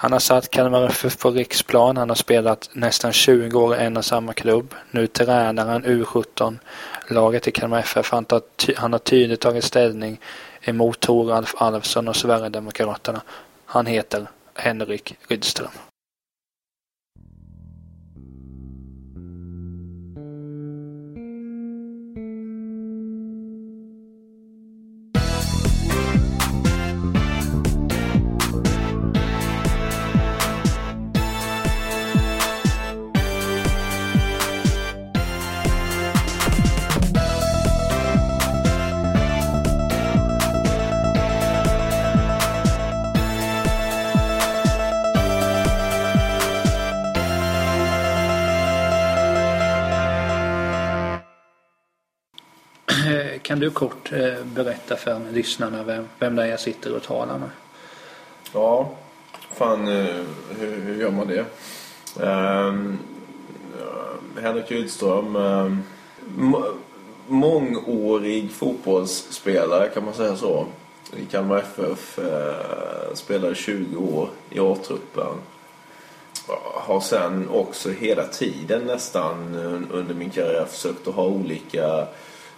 Han har satt Kalmar FF på riksplan. Han har spelat nästan 20 år i en och samma klubb. Nu tränar han U17-laget i Kalmar FF. Han, tar, han har tydligt tagit ställning emot Toralf Alfsson och Sverigedemokraterna. Han heter Henrik Rydström. Du kort eh, berätta för lyssnarna vem, vem det är jag sitter och talar med? Ja, fan eh, hur, hur gör man det? Um, Henrik Rydström. Um, mångårig fotbollsspelare kan man säga så. I Kalmar FF. Uh, eh, spelade 20 år i A-truppen. Har sen också hela tiden nästan under min karriär försökt att ha olika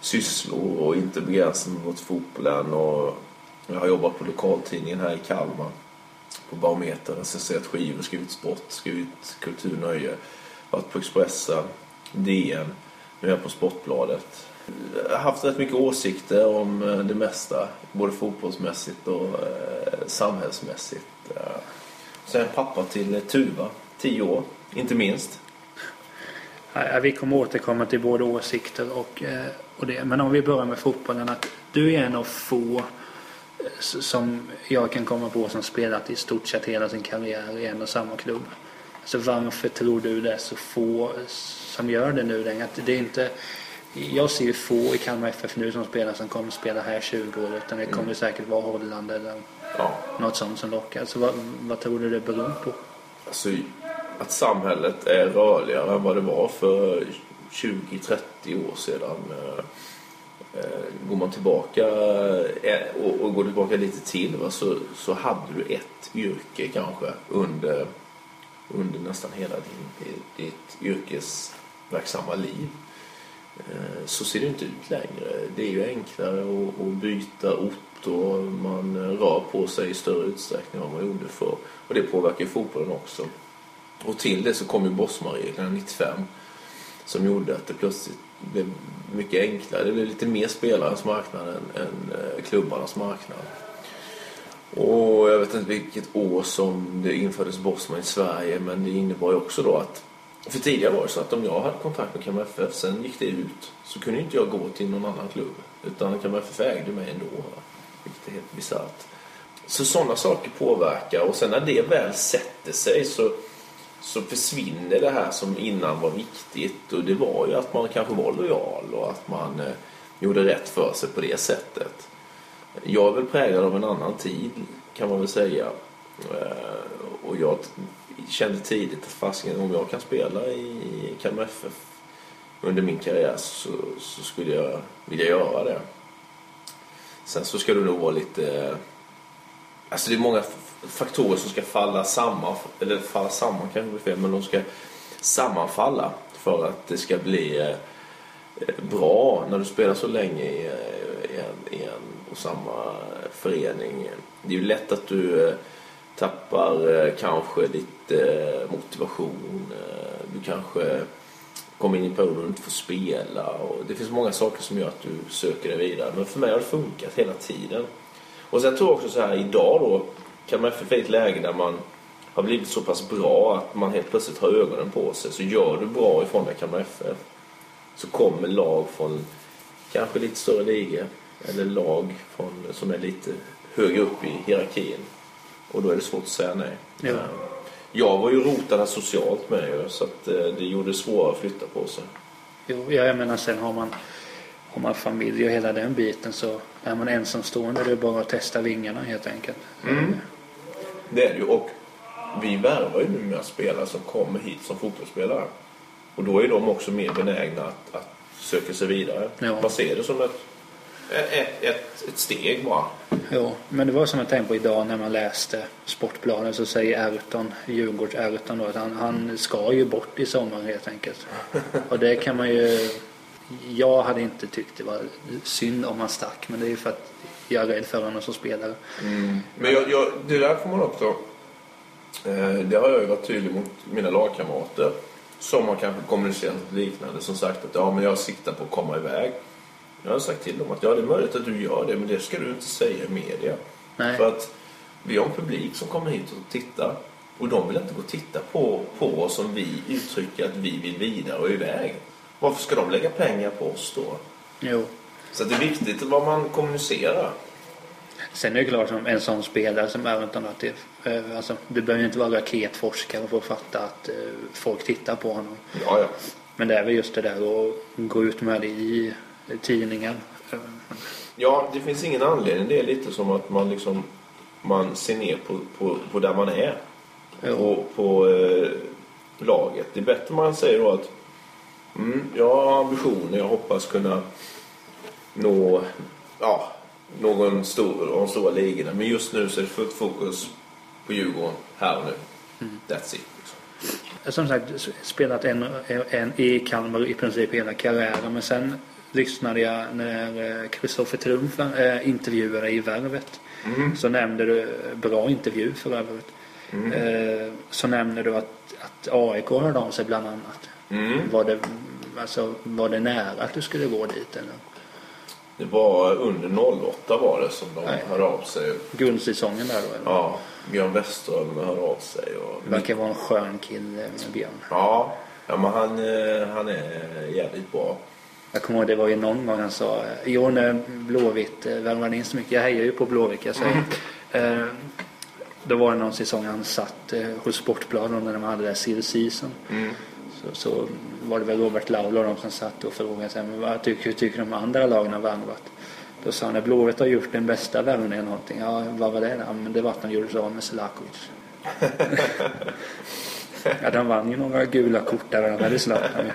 sysslor och inte begränsad mot fotbollen. Och jag har jobbat på lokaltidningen här i Kalmar. På Barometern, recenserat skivor, skrivit sport, skrivit kulturnöje. Varit på Expressen, DN, nu är jag på Sportbladet. Jag har haft rätt mycket åsikter om eh, det mesta. Både fotbollsmässigt och eh, samhällsmässigt. Eh, Sen pappa till Tuva, tio år, inte minst. Vi kommer återkomma till både åsikter och, och det. Men om vi börjar med fotbollen. Att du är en av få eh, som jag kan komma på som spelat i stort sett hela sin karriär i en och samma klubb. Alltså varför tror du det är så få som gör det nu längre? Att det är inte, jag ser ju få i Kalmar FF nu som spelar som kommer spela här 20 år. Utan det kommer mm. säkert vara Holland eller ja. något sånt som lockar. Alltså vad, vad tror du det beror på? Alltså att samhället är rörligare än vad det var för 20-30 år sedan. Eh, går man tillbaka eh, och går tillbaka lite till så, så hade du ett yrke kanske under, under nästan hela din, ditt yrkesverksamma liv. Eh, så ser det inte ut längre. Det är ju enklare att, att byta ort och man rör på sig i större utsträckning än vad man gjorde förr. Och det påverkar fotbollen också. Och till det så kom ju Bosmarreglerna 95 som gjorde att det plötsligt blev mycket enklare. Det blev lite mer spelarens marknad än, än eh, klubbarnas marknad. Och jag vet inte vilket år som det infördes Bosman i Sverige men det innebar ju också då att för tidigare var det så att om jag hade kontakt med Kalmar FF sen gick det ut så kunde inte jag gå till någon annan klubb utan Kalmar FF ägde mig ändå. Vilket är helt bisarrt. Så sådana saker påverkar och sen när det väl sätter sig så så försvinner det här som innan var viktigt och det var ju att man kanske var lojal och att man eh, gjorde rätt för sig på det sättet. Jag är väl präglad av en annan tid kan man väl säga. Eh, och jag kände tidigt att fasken, om jag kan spela i Kalmar FF under min karriär så, så, skulle jag vilja göra det. Sen så ska du nog vara lite... Eh, alltså det är många faktorer som ska falla samman, eller falla samman kanske blir fel, men de ska sammanfalla för att det ska bli eh, bra när du spelar så länge eh, i, en, i en och samma förening. Det är ju lätt att du eh, tappar kanske lite motivation. Du kanske kommer in i en period då du inte får spela. Och det finns många saker som gör att du söker dig vidare. Men för mig har det funkat hela tiden. Och sen tror jag också så här idag då Kalmar FF är i ett läge där man har blivit så pass bra att man helt plötsligt har ögonen på sig. Så gör du bra ifrån dig Kalmar FF så kommer lag från kanske lite större ligor eller lag från, som är lite högre upp i hierarkin. Och då är det svårt att säga nej. Ja. Jag var ju rotad socialt med ju, så att eh, det gjorde det svårare att flytta på sig. Jo, jag menar sen har man, har man familj och hela den biten så är man ensamstående det är bara att testa vingarna helt enkelt. Mm. Det är det ju. Och vi värvar ju numera spelare som kommer hit som fotbollsspelare. Och då är de också mer benägna att, att söka sig vidare. Ja. Man ser det som ett, ett, ett, ett steg bara. Jo, men det var som jag tänkte på idag när man läste Sportbladet så säger Erton, Djurgårds Erton då att han, han ska ju bort i sommar helt enkelt. Och det kan man ju... Jag hade inte tyckt det var synd om han stack men det är ju för att jag är rädd för honom som spelare. Men jag, jag, det där får man också... Eh, det har jag ju varit tydlig mot mina lagkamrater. Som har kanske kommunicerat liknande. Som sagt att ja, men jag siktar på att komma iväg. Jag har sagt till dem att ja, det är möjligt att du gör det. Men det ska du inte säga i media. Nej. För att vi har en publik som kommer hit och tittar. Och de vill inte gå och titta på, på oss om vi uttrycker att vi vill vidare och iväg. Varför ska de lägga pengar på oss då? Jo. Så det är viktigt vad man kommunicerar. Sen är det klart som en sån spelare som Erton att det, eh, alltså, du behöver inte vara raketforskare för att fatta att eh, folk tittar på honom. Ja, ja. Men det är väl just det där att gå ut med det i tidningen. Eh, Ja, det finns ingen anledning. Det är lite som att man liksom man ser ner på, på, på där man är. Jo. På, på eh, laget. Det är bättre man säger då att mm, jag har ambitioner, jag hoppas kunna nå ja, någon stor, av de stora ligorna. Men just nu så är det fullt fokus på Djurgården här och nu. That's it. Liksom. Som sagt, spelat en, en i Kalmar i princip hela karriären. Men sen lyssnade jag när Kristoffer Triumf äh, intervjuade i Värvet. Så nämnde du, bra intervju för övrigt. Eh, så nämnde du att, att AIK hörde av sig bland annat. Mm. Var, det, alltså, var det nära att du skulle gå dit eller? Det var under 08 var det som de Nej. hörde av sig. Guldsäsongen där då eller? Ja, Björn Westerholm hörde av sig. Och Verkar vara en skön kille Björn. Ja, ja men han, eh, han är jävligt bra. Jag kommer ihåg det var ju någon gång han sa år när Blåvitt eh, värvade in så mycket. Jag hejar ju på Blåvitt jag säger. Eh, då var det någon säsong han satt eh, hos Sportbladet när de hade det där Silly Season. Så, så var det väl Robert Laul och de som satt och frågade sig, men vad tycker, hur tycker de andra lagen har värvat? Då sa han att Blåvitt har gjort den bästa värvningen någonting. Ja, vad var det? Ja, men det var att de gjorde sig av med Selakovic. ja, de vann ju några gula kort där de hade Zlatan med.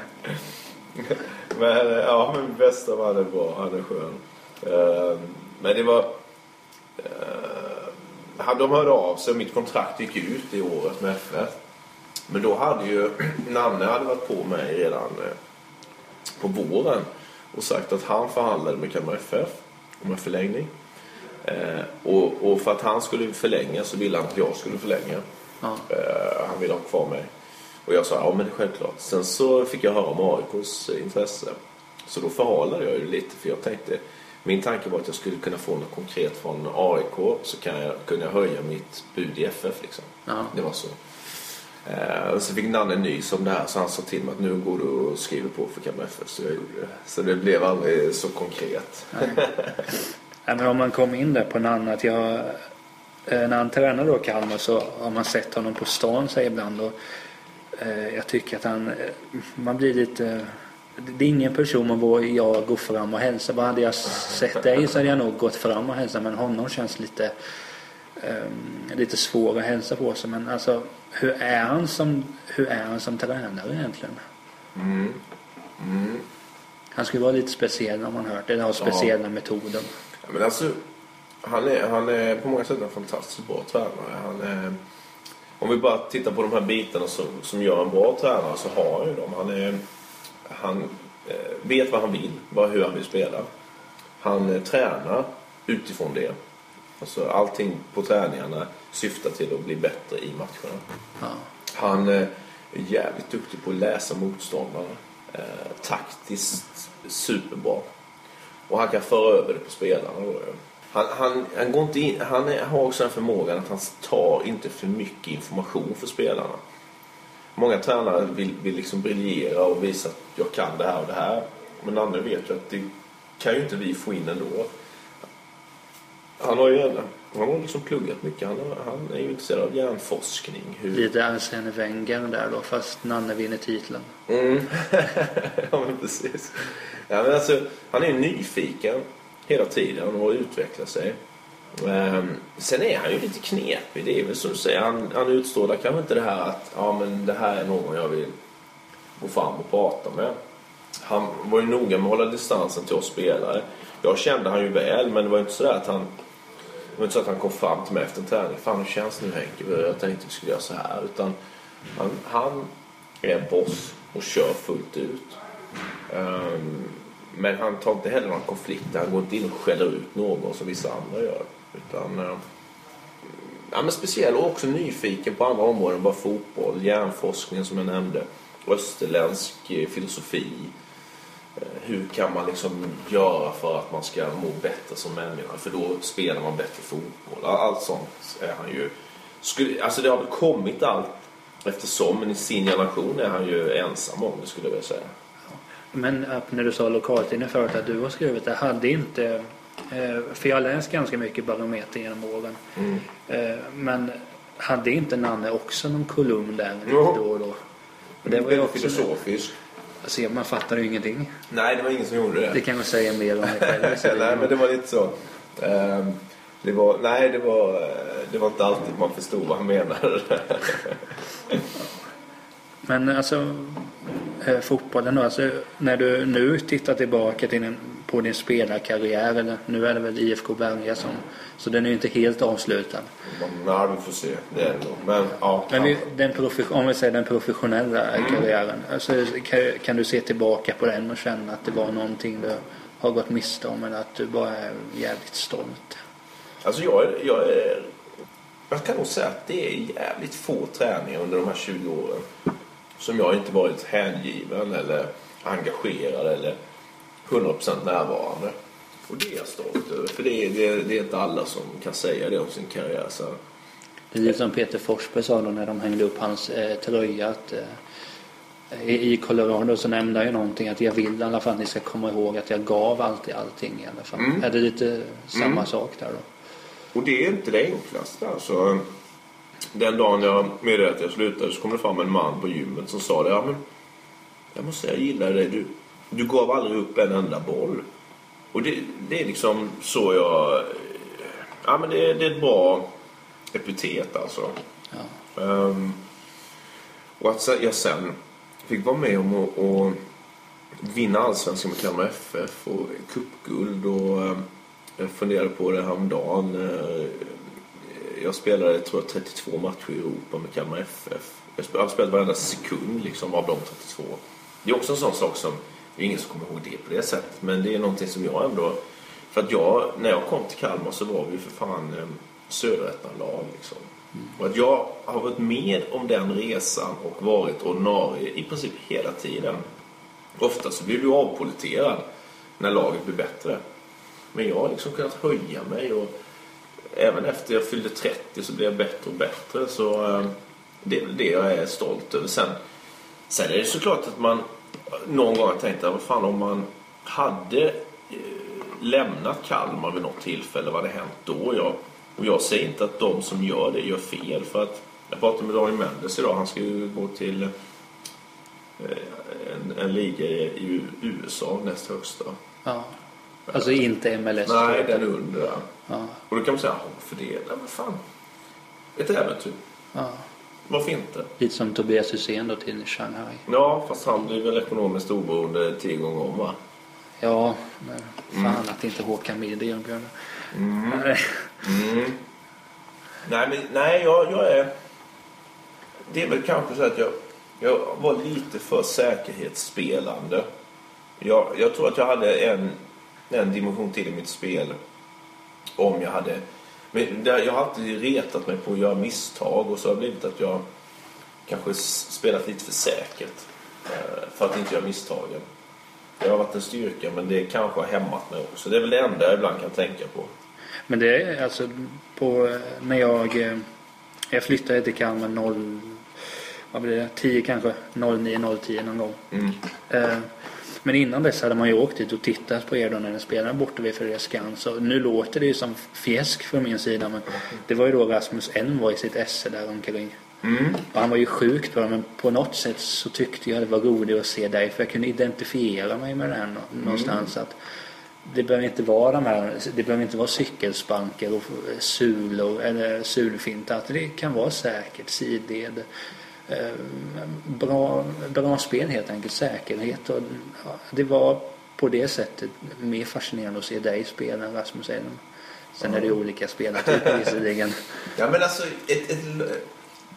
Men ja, men bästa man är bra. Han är skön. Eh, Men det var... han- De hörde av sig och mitt kontrakt gick ut i året med FF. Men då hade ju Nanne hade varit på mig redan eh, på våren och sagt att han förhandlade med Kalmar FF om en förlängning. Eh, Och, och för att han skulle förlänga så ville han att jag skulle förlänga. Ja. Eh, han ville ha kvar mig. Och jag sa ja men självklart. Sen så fick jag höra om AIKs intresse. Så då förhalade jag ju lite för jag tänkte min tanke var att jag skulle kunna få något konkret från AIK så kan jag kunna höja mitt bud i FF liksom. Ja. Det var så. Eh, och så fick Nanne nys om det här så han sa till mig att nu går du och skriver på för Kalmar FF. Så jag gjorde det. Så det blev aldrig så konkret. Nej, men om man kommer in där på en annan, att jag, eh, när han tränar då Kalmar så har man sett honom på stan säger ibland och eh, jag tycker att han, man blir lite, det är ingen person man vågar jag gå fram och hälsa. Bara hade jag sett dig så hade jag nog gått fram och hälsat men honom känns lite, eh, lite svår att hälsa på sig. Men alltså hur är han som, hur är han som tränare egentligen? Mm. Mm. Han skulle vara lite speciell om man hört det, har speciella metoder. Ja, men alltså, han är, han är på många sätt en fantastiskt bra tränare. Han är, om vi bara tittar på de här bitarna som, som gör en bra tränare så har han ju dem. Han, är, han eh, vet vad han vill, vad, hur han vill spela. Han eh, tränar utifrån det. Alltså, allting på träningarna syftar till att bli bättre i matcherna. Ja. Han eh, är jävligt duktig på att läsa motståndarna. Eh, taktiskt superbra. Och han kan föra över det på spelarna. Då, han, han, han, går inte in, han är, har också den förmågan att han tar inte för mycket information för spelarna. Många tränare vill, vill liksom briljera och visa att jag kan det här och det här. Men andra vet ju att det kan ju inte vi få in ändå. Han har ju han har liksom pluggat mycket. Han, han är ju intresserad av hjärnforskning. Hur, Lite Arsene Wenger där då fast Nanne vinner titeln. Mm. ja, men precis. Ja, men alltså, han är ju nyfiken hela tiden och utvecklar sig. Ehm, sen är han ju lite knepig. Det är väl som du säger, han, han utstrålar kanske inte det här att ja, men det här är någon jag vill gå fram och prata med. Han var ju noga med att hålla distansen till oss spelare. jag kände han ju väl men det var inte så att han det var inte så att han kom fram till mig efter en träning. Fan hur känns det nu Henke? Jag tänkte vi skulle göra så här. Utan han, han är boss och kör fullt ut. Um, men han tar inte heller någon konflikt. Han går inte in och skäller ut någon som vissa andra gör. Utan, uh, ja, men speciell och också nyfiken på andra områden. Bara fotboll, hjärnforskning som jag nämnde. Österländsk eh, filosofi. Hur kan man liksom göra för att man ska må bättre som människa? För då spelar man bättre fotboll. Allt sånt är han ju... Alltså det har väl kommit allt eftersom, men i sin generation är han ju ensam om det skulle jag vilja säga. Men när du sa lokaltidningen förut att du har skrivit det, hade inte... Eh, för jag har läst ganska mycket barometer genom åren. Mm. Eh, men hade inte Nanne också någon kolumn där jo. då och då? Och det var ju också filosofisk. Alltså, man fattar ju ingenting. Nej, det var ingen som gjorde det. Det kanske säger mer om dig själv. nej, men det var lite så. Um, det var, nej, det var, det var inte alltid man förstod vad han menade. men alltså, eh, fotbollen då. Alltså, när du nu tittar tillbaka till din, på din spelarkarriär. Eller, nu är det väl IFK Berga som... Så den är ju inte helt avslutad. Nej, vi får se. Det är nog. Men, ja, Men vi, den om vi säger den professionella mm. karriären. Alltså, kan, kan, du se tillbaka på den och känna att det var någonting du har gått miste om eller att du bara är jävligt stolt? Alltså jag är, jag är... Jag kan nog säga att det är jävligt få träningar under de här 20 åren som jag inte varit hängiven eller engagerad eller 100% närvarande. Och det är jag stolt över. För det är, det, är, det är inte alla som kan säga det om sin karriär. Så. Det är lite som Peter Forsberg sa då när de hängde upp hans eh, tröja. Att, eh, i Colorado så nämnde han ju någonting att jag vill i alla fall att ni ska komma ihåg att jag gav alltid allting i alla fall. Mm. Är det lite samma mm. sak där då? Och det är inte det enklaste alltså. Den dagen jag meddelade att jag slutade så kom det fram en man på gymmet som sa det. Ja, men jag måste säga jag gillar dig. Du, du gav aldrig upp en enda boll. Och det, det är liksom så jag... Ja, men det, det är ett bra epitet alltså. Ja. Um, och att jag sen fick vara med om att vinna allsvenskan med Kalmar FF och cupguld och um, jag funderade på det häromdagen. Jag spelade tror jag 32 matcher i Europa med Kalmar FF. Jag har spelat varenda sekund liksom, av de 32. Det är också en sån sak som det är ingen som kommer ihåg det på det sättet. Men det är någonting som jag ändå... För att jag, när jag kom till Kalmar så var vi för fan eh, söderettan-lag liksom. Mm. Och att jag har varit med om den resan och varit ordinarie i princip hela tiden. Ofta så blir du avpoliterad när laget blir bättre. Men jag har liksom kunnat höja mig och även efter jag fyllde 30 så blev jag bättre och bättre. Så eh, det är det jag är stolt över. Sen, sen är det såklart att man någon gång har tänkt att vad fan om man hade eh, lämnat Kalmar vid något tillfälle, vad hade hänt då? Jag, och jag säger inte att de som gör det gör fel. För att jag pratade med Daniel Mendes idag. Han ska ju gå till eh, en, en liga i USA, näst högsta. Ja. Alltså inte MLS? Nej, den under. Ja. Och då kan man säga, för det? Nej, men fan. Ett äventyr. Ja. Varför inte? Lite som Tobias Hysén då till Shanghai. Ja, fast han blir väl ekonomiskt oberoende tio gånger om va? Ja, men fan mm. att inte Håkan Mild erbjöd. Mm. mm. Nej, men nej, jag, jag är... Det är väl kanske så att jag, jag var lite för säkerhetsspelande. Jag, jag tror att jag hade en, en dimension till i mitt spel om jag hade men jag har alltid retat mig på att göra misstag och så har det blivit att jag kanske spelat lite för säkert eh, för att inte göra misstagen. Det har varit en styrka men det kanske har hämmat mig också. Det är väl det enda jag ibland kan tänka på. Men det är alltså på när jag eh, jag flyttade till Kalmar 0 vad blir det, 10 kanske 09 010 någon gång. Mm. Eh, men innan dess hade man ju åkt dit och tittat på er då när ni spelade borta vid Fredriksskans. Så nu låter det ju som fjäsk från min sida. Men det var ju då Rasmus Elm var i sitt esse där omkring. Mm. Och han var ju sjukt bra men på något sätt så tyckte jag det var roligt att se dig för jag kunde identifiera mig med den någonstans. Mm. Att det behöver inte vara de här, det behöver inte vara cykelspanker och sulor eller sulfintar. Det kan vara säkert sidled. Eh, bra, bra spel helt enkelt. Säkerhet och ja, det var på det sättet mer fascinerande att se dig spela än Rasmus Elm. Sen är det olika spelartyper visserligen. Ja men alltså ett, ett,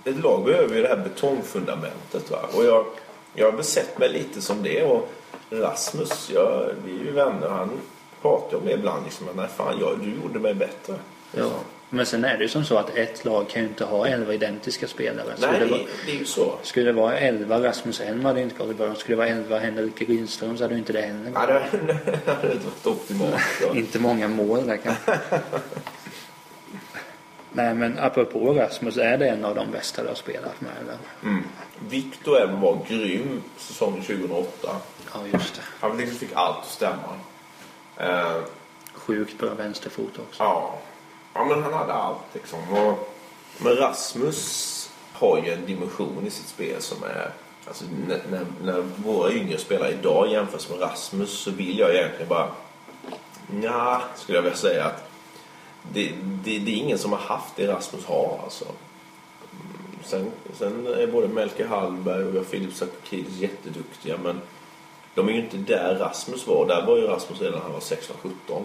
ett lag behöver ju det här betongfundamentet va. Och jag, jag har besett mig lite som det och Rasmus, jag, vi är ju vänner. Han pratar om det ibland liksom. Nej fan, jag, du gjorde mig bättre. Ja. Men sen är det ju som så att ett lag kan ju inte ha elva identiska spelare. Nej, det det, vara, det är ju så. skulle det vara elva Rasmus Elm hade det inte gått bra. Skulle det vara elva Henrik Rydström så hade ju inte det heller gått. det det hade inte varit optimalt. Inte många mål där kanske. Nej men apropå Rasmus, är det en av de bästa du har spelat med eller? Mm. Victor M var grym säsongen 2008. Ja just det. Han liksom fick allt att stämma. Eh, Sjukt bra vänsterfot också. ja ja, men han hade allt liksom. Och, men Rasmus har ju en dimension i sitt spel som är... Alltså, när, när, när våra yngre spelare idag jämförs med Rasmus så vill jag egentligen bara... Ja, skulle jag vilja säga att det, det, det är ingen som har haft det Rasmus har alltså. Sen, sen är både Melker Hallberg och Filip Sakakidis jätteduktiga men de är ju inte där Rasmus var. Där var ju Rasmus redan när han var 16-17.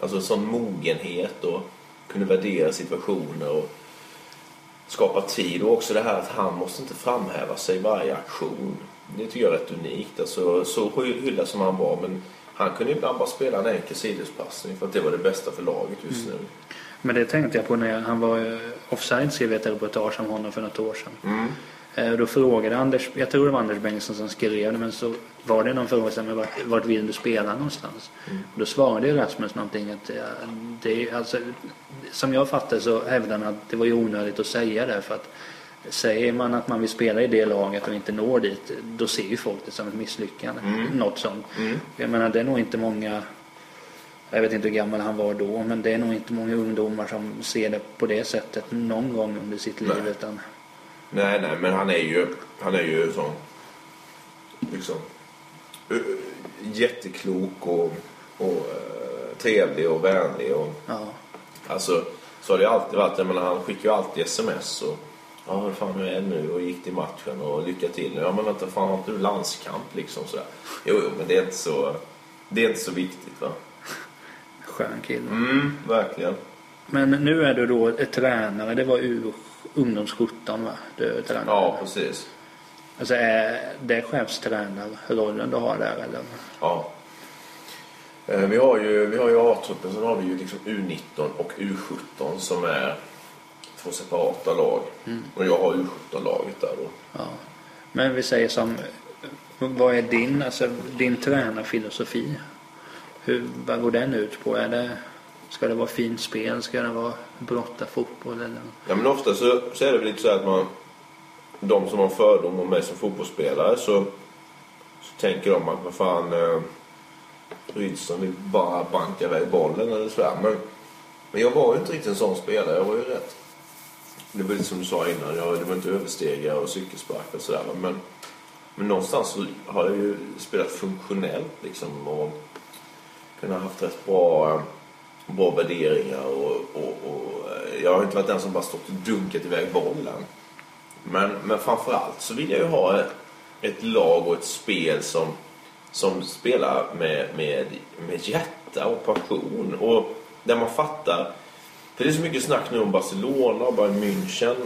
Alltså en sån mogenhet och kunde värdera situationer och skapa tid. Och också det här att han måste inte framhäva sig i varje aktion. Det tycker jag är rätt unikt. Alltså, så hyllad som han var. Men han kunde ibland bara spela en enkel sidledspassning för att det var det bästa för laget just nu. Men det tänkte jag på när han var eh, offside skrev jag ett reportage om honom för något år sedan. Mm. Eh, Då frågade Anders, jag tror det var Anders Bengtsson som skrev det, men så var det någon fråga som vart, vart vill du spela någonstans? Och då svarade Rasmus någonting att eh, det alltså, som jag fattar så hävdade han att det var ju onödigt att säga det för att säger man att man vill spela i det laget och inte når dit, då ser ju folk det som ett misslyckande. Något sånt. Mm. Jag menar det är nog inte många jag vet inte hur gammal han var då, men det är nog inte många ungdomar som ser det på det sättet någon gång under sitt liv. Nej. Utan, Nej, nej, men han är ju, han är ju sån liksom jätteklok och, och eh, trevlig och vänlig och ja. Alltså, så har det alltid varit. Jag menar, han skickar ju alltid sms och Ja, hur fan hur är det nu? Och gick till matchen och lycka till nu. Ja, men vänta, fan har inte du landskamp liksom sådär? Jo, jo, men det är inte så, det är inte så viktigt va? Skön kille. Mm, verkligen. Men nu är du då tränare. Det var U ungdoms 17 va? Du är tränare. Ja, precis. Alltså är det chefstränarrollen du har där eller? Ja. Eh, Vi har ju, vi har ju A-truppen, sen har vi ju liksom U19 och U17 som är två separata lag. Och jag har U17-laget där då. Ja. Men vi säger som, vad är din, alltså, din tränarfilosofi? Hur, vad går den ut på? Är det, ska det vara fint spel? Ska det vara brotta fotboll? Eller? Ja men ofta så, så är det väl lite så att man De som har fördom om mig som fotbollsspelare så, så tänker de att vad fan eh, Rydström vill bara banka iväg bollen eller sådär. Men, men jag var ju inte riktigt en sån spelare. Jag var ju rätt. Det var lite som du sa innan. Jag, det var inte överstegare och cykelspark och sådär. Men, men någonstans så har jag ju spelat funktionellt liksom. Och kunnat haft rätt bra, eh, bra värderingar. Och, och, och eh, jag har inte varit den som bara stått och dunkat iväg bollen. Men, men framförallt så vill jag ju ha ett, ett lag och ett spel som, som spelar med, med, med hjärta och passion. Och där man fattar. För det är så mycket snack nu om Barcelona och Bayern München.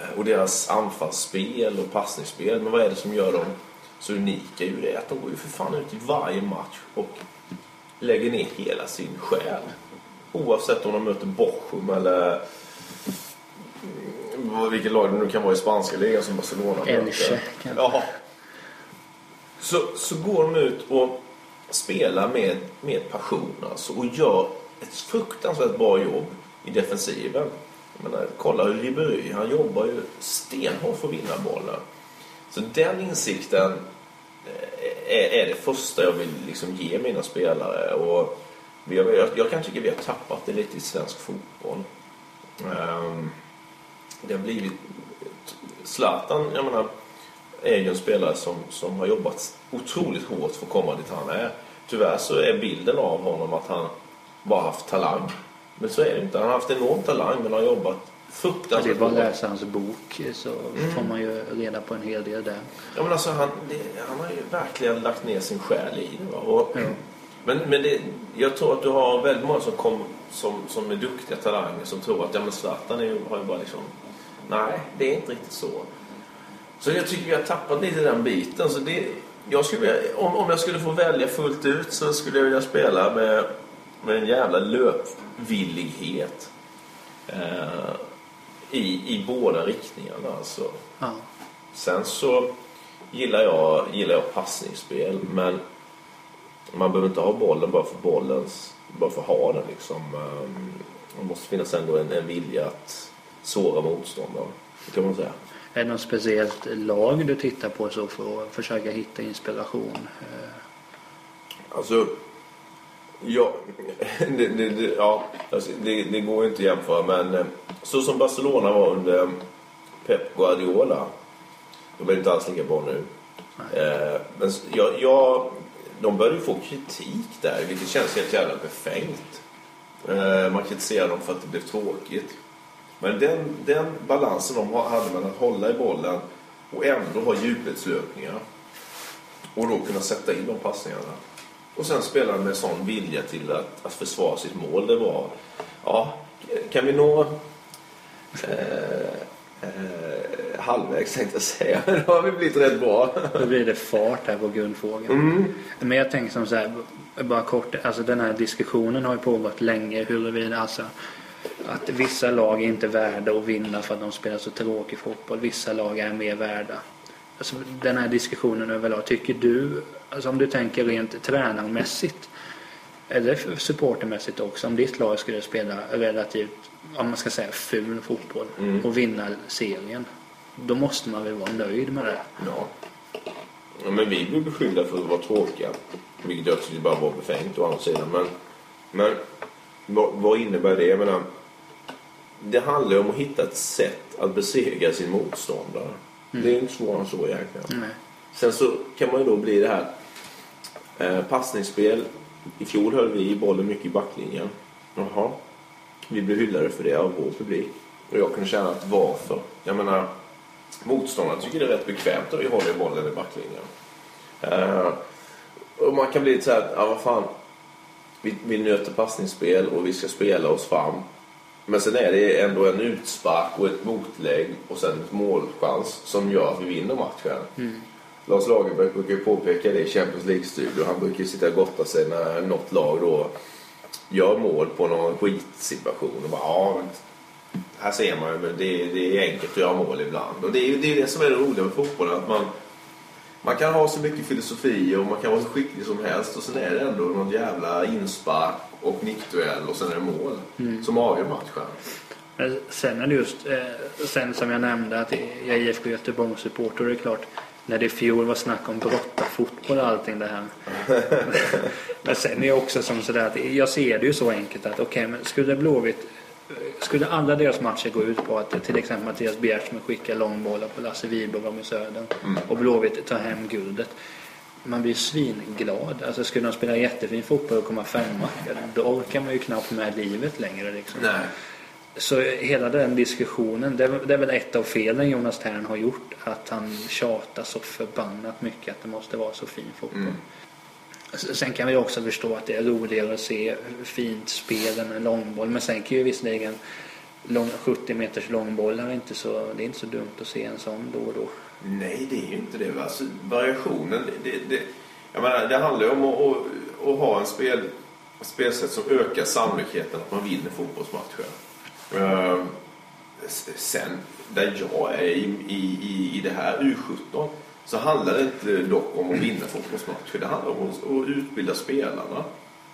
Eh, och deras anfallsspel och passningsspel. Men vad är det som gör dem så unika? Ju det är att de går ju för fan ut i varje match och lägger ner hela sin själ. Oavsett om de möter Bochum eller mm, vilket lag det nu kan vara i spanska ligan som Barcelona Elche. Ja. Så, så går de ut och spelar med, med passion alltså, och gör ett fruktansvärt bra jobb i defensiven. Jag menar, kolla hur Ribéry, han jobbar ju stenhårt för att vinna bollen. Så den insikten Eh, är, är det första jag vill liksom ge mina spelare. Och jag, jag, jag kan tycka vi har tappat det lite i svensk fotboll. Um, det har blivit... Zlatan, jag menar, är ju en spelare som, som har jobbat otroligt hårt för att komma dit han är. Tyvärr så är bilden av honom att han bara haft talang. Men så är det inte. Han har haft enorm talang men har jobbat det är bara att läsa hans bok så får man ju reda på en hel del där. Ja, men alltså, han, det, han har ju verkligen lagt ner sin själ i det. Och, Ja. Men, men det, jag tror att du har väldigt många som, kom, som, som är duktiga talanger som tror att ja, men Zlatan är, har ju bara liksom... Nej, det är inte riktigt så. Så jag tycker vi har tappat lite den biten. Så det, jag skulle, om, om jag skulle få välja fullt ut så skulle jag vilja spela med, med en jävla löpvillighet. Eh, i, I båda riktningarna alltså. Ja. Sen så gillar jag, gillar jag passningsspel, men man behöver inte ha bollen bara för bollens, bara för att ha den liksom. Ehm, Det måste finnas ändå en, en vilja att såra motståndaren, kan man säga. Är det något speciellt lag du tittar på så för att försöka hitta inspiration? Eh, Alltså, ja, det, det, det, ja, alltså, det, det går ju inte att jämföra, men eh, så som Barcelona var under Pep Guardiola, de är inte alls lika bra nu. Eh, men jag, jag, de började ju få kritik där, vilket känns helt jävla befängt. Eh, man kritiserar dem för att det blev tråkigt. Men den, den balansen de ha- hade med att hålla i bollen och ändå ha djupledslöpningar och då kunna sätta in de passningarna. Och sen spela med sån vilja till att, att försvara sitt mål. Det var, ja, kan vi nå eh, eh, halvvägs tänkte jag säga. Då har vi blivit rätt bra. Då blir det fart här på grundfrågan. Men jag tänker som så här, bara kort, alltså den här diskussionen har ju pågått länge huruvida alltså att vissa lag är inte värda att vinna för att de spelar så tråkig fotboll. Vissa lag är mer värda. Alltså den här diskussionen överlag, tycker du, alltså om du tänker rent tränarmässigt eller supportermässigt också, om ditt lag skulle spela relativt, om man ska säga ful fotboll och vinna serien. Då måste man väl vara nöjd med det. Ja. ja. Men vi blir beskyllda för att vara tråkiga. Vilket jag tycker bara var befängt å andra sidan. Men, men vad, vad innebär det? Jag menar, det handlar ju om att hitta ett sätt att besegra sin motståndare. Det är inte svårare än så egentligen. Nej. Sen så kan man ju då bli det här eh, passningsspel. I fjol höll vi bollen mycket i backlinjen. Jaha. Vi blev hyllade för det av vår publik. Och jag kunde känna att varför? Jag menar, motståndarna tycker det är rätt bekvämt att vi håller bollen i backlinjen. Eh, och man kan bli lite så här, ja vad fan. Vi, vi nöter passningsspel och vi ska spela oss fram. Men sen är det ändå en utspark och ett motlägg och sen ett målchans som gör att vi vinner matchen. Lars Lagerbäck brukar påpeka det i Champions League-studio. Han brukar sitta och gotta sig när något lag då gör mål på någon skitsituation. Och bara, ja, här ser man ju, men det, det är enkelt att göra mål ibland. Och det är ju det, är det som är det roliga med fotbollen. Att man, man kan ha så mycket filosofi och man kan vara så skicklig som helst och sen är det ändå någon jävla inspark och nickduell och sen är det mål som avgör matchen. Men Sen är det just, eh, sen som jag nämnde att jag är IFK Göteborg-supporter och det är klart när det i fjol var snack om brottarfotboll och allting det här. men sen är jag också som sådär att jag ser det ju så enkelt att okej men skulle Blåvitt skulle alla deras matcher gå ut på att till exempel Mattias Bjärsmyr skickar långbollar på Lasse Wihlborg om i Södern och Blåvitt tar hem guldet. Man blir svinglad. Alltså skulle de spela jättefin fotboll och komma femma, då orkar man ju knappt med livet längre liksom. Nej. Så hela den diskussionen, det är, det är väl ett av felen Jonas Tern har gjort. Att han tjatar så förbannat mycket att det måste vara så fin fotboll. S- Sen kan vi också förstå att det är roligare att se fint spel än en långboll. Men sen kan ju visserligen lång, 70 meters långbollar inte så, det är inte så dumt att se en sån då och då. Nej, det är ju inte det. Alltså, variationen, det, det, det, jag menar, det handlar ju om att, att, att ha en spel, spelsätt som ökar sannolikheten att man vinner fotbollsmatcher. Ehm, sen, där jag är i, i, i, det här U17 så handlar det inte dock om att vinna fotbollsmatcher. Det handlar om att, att utbilda spelarna.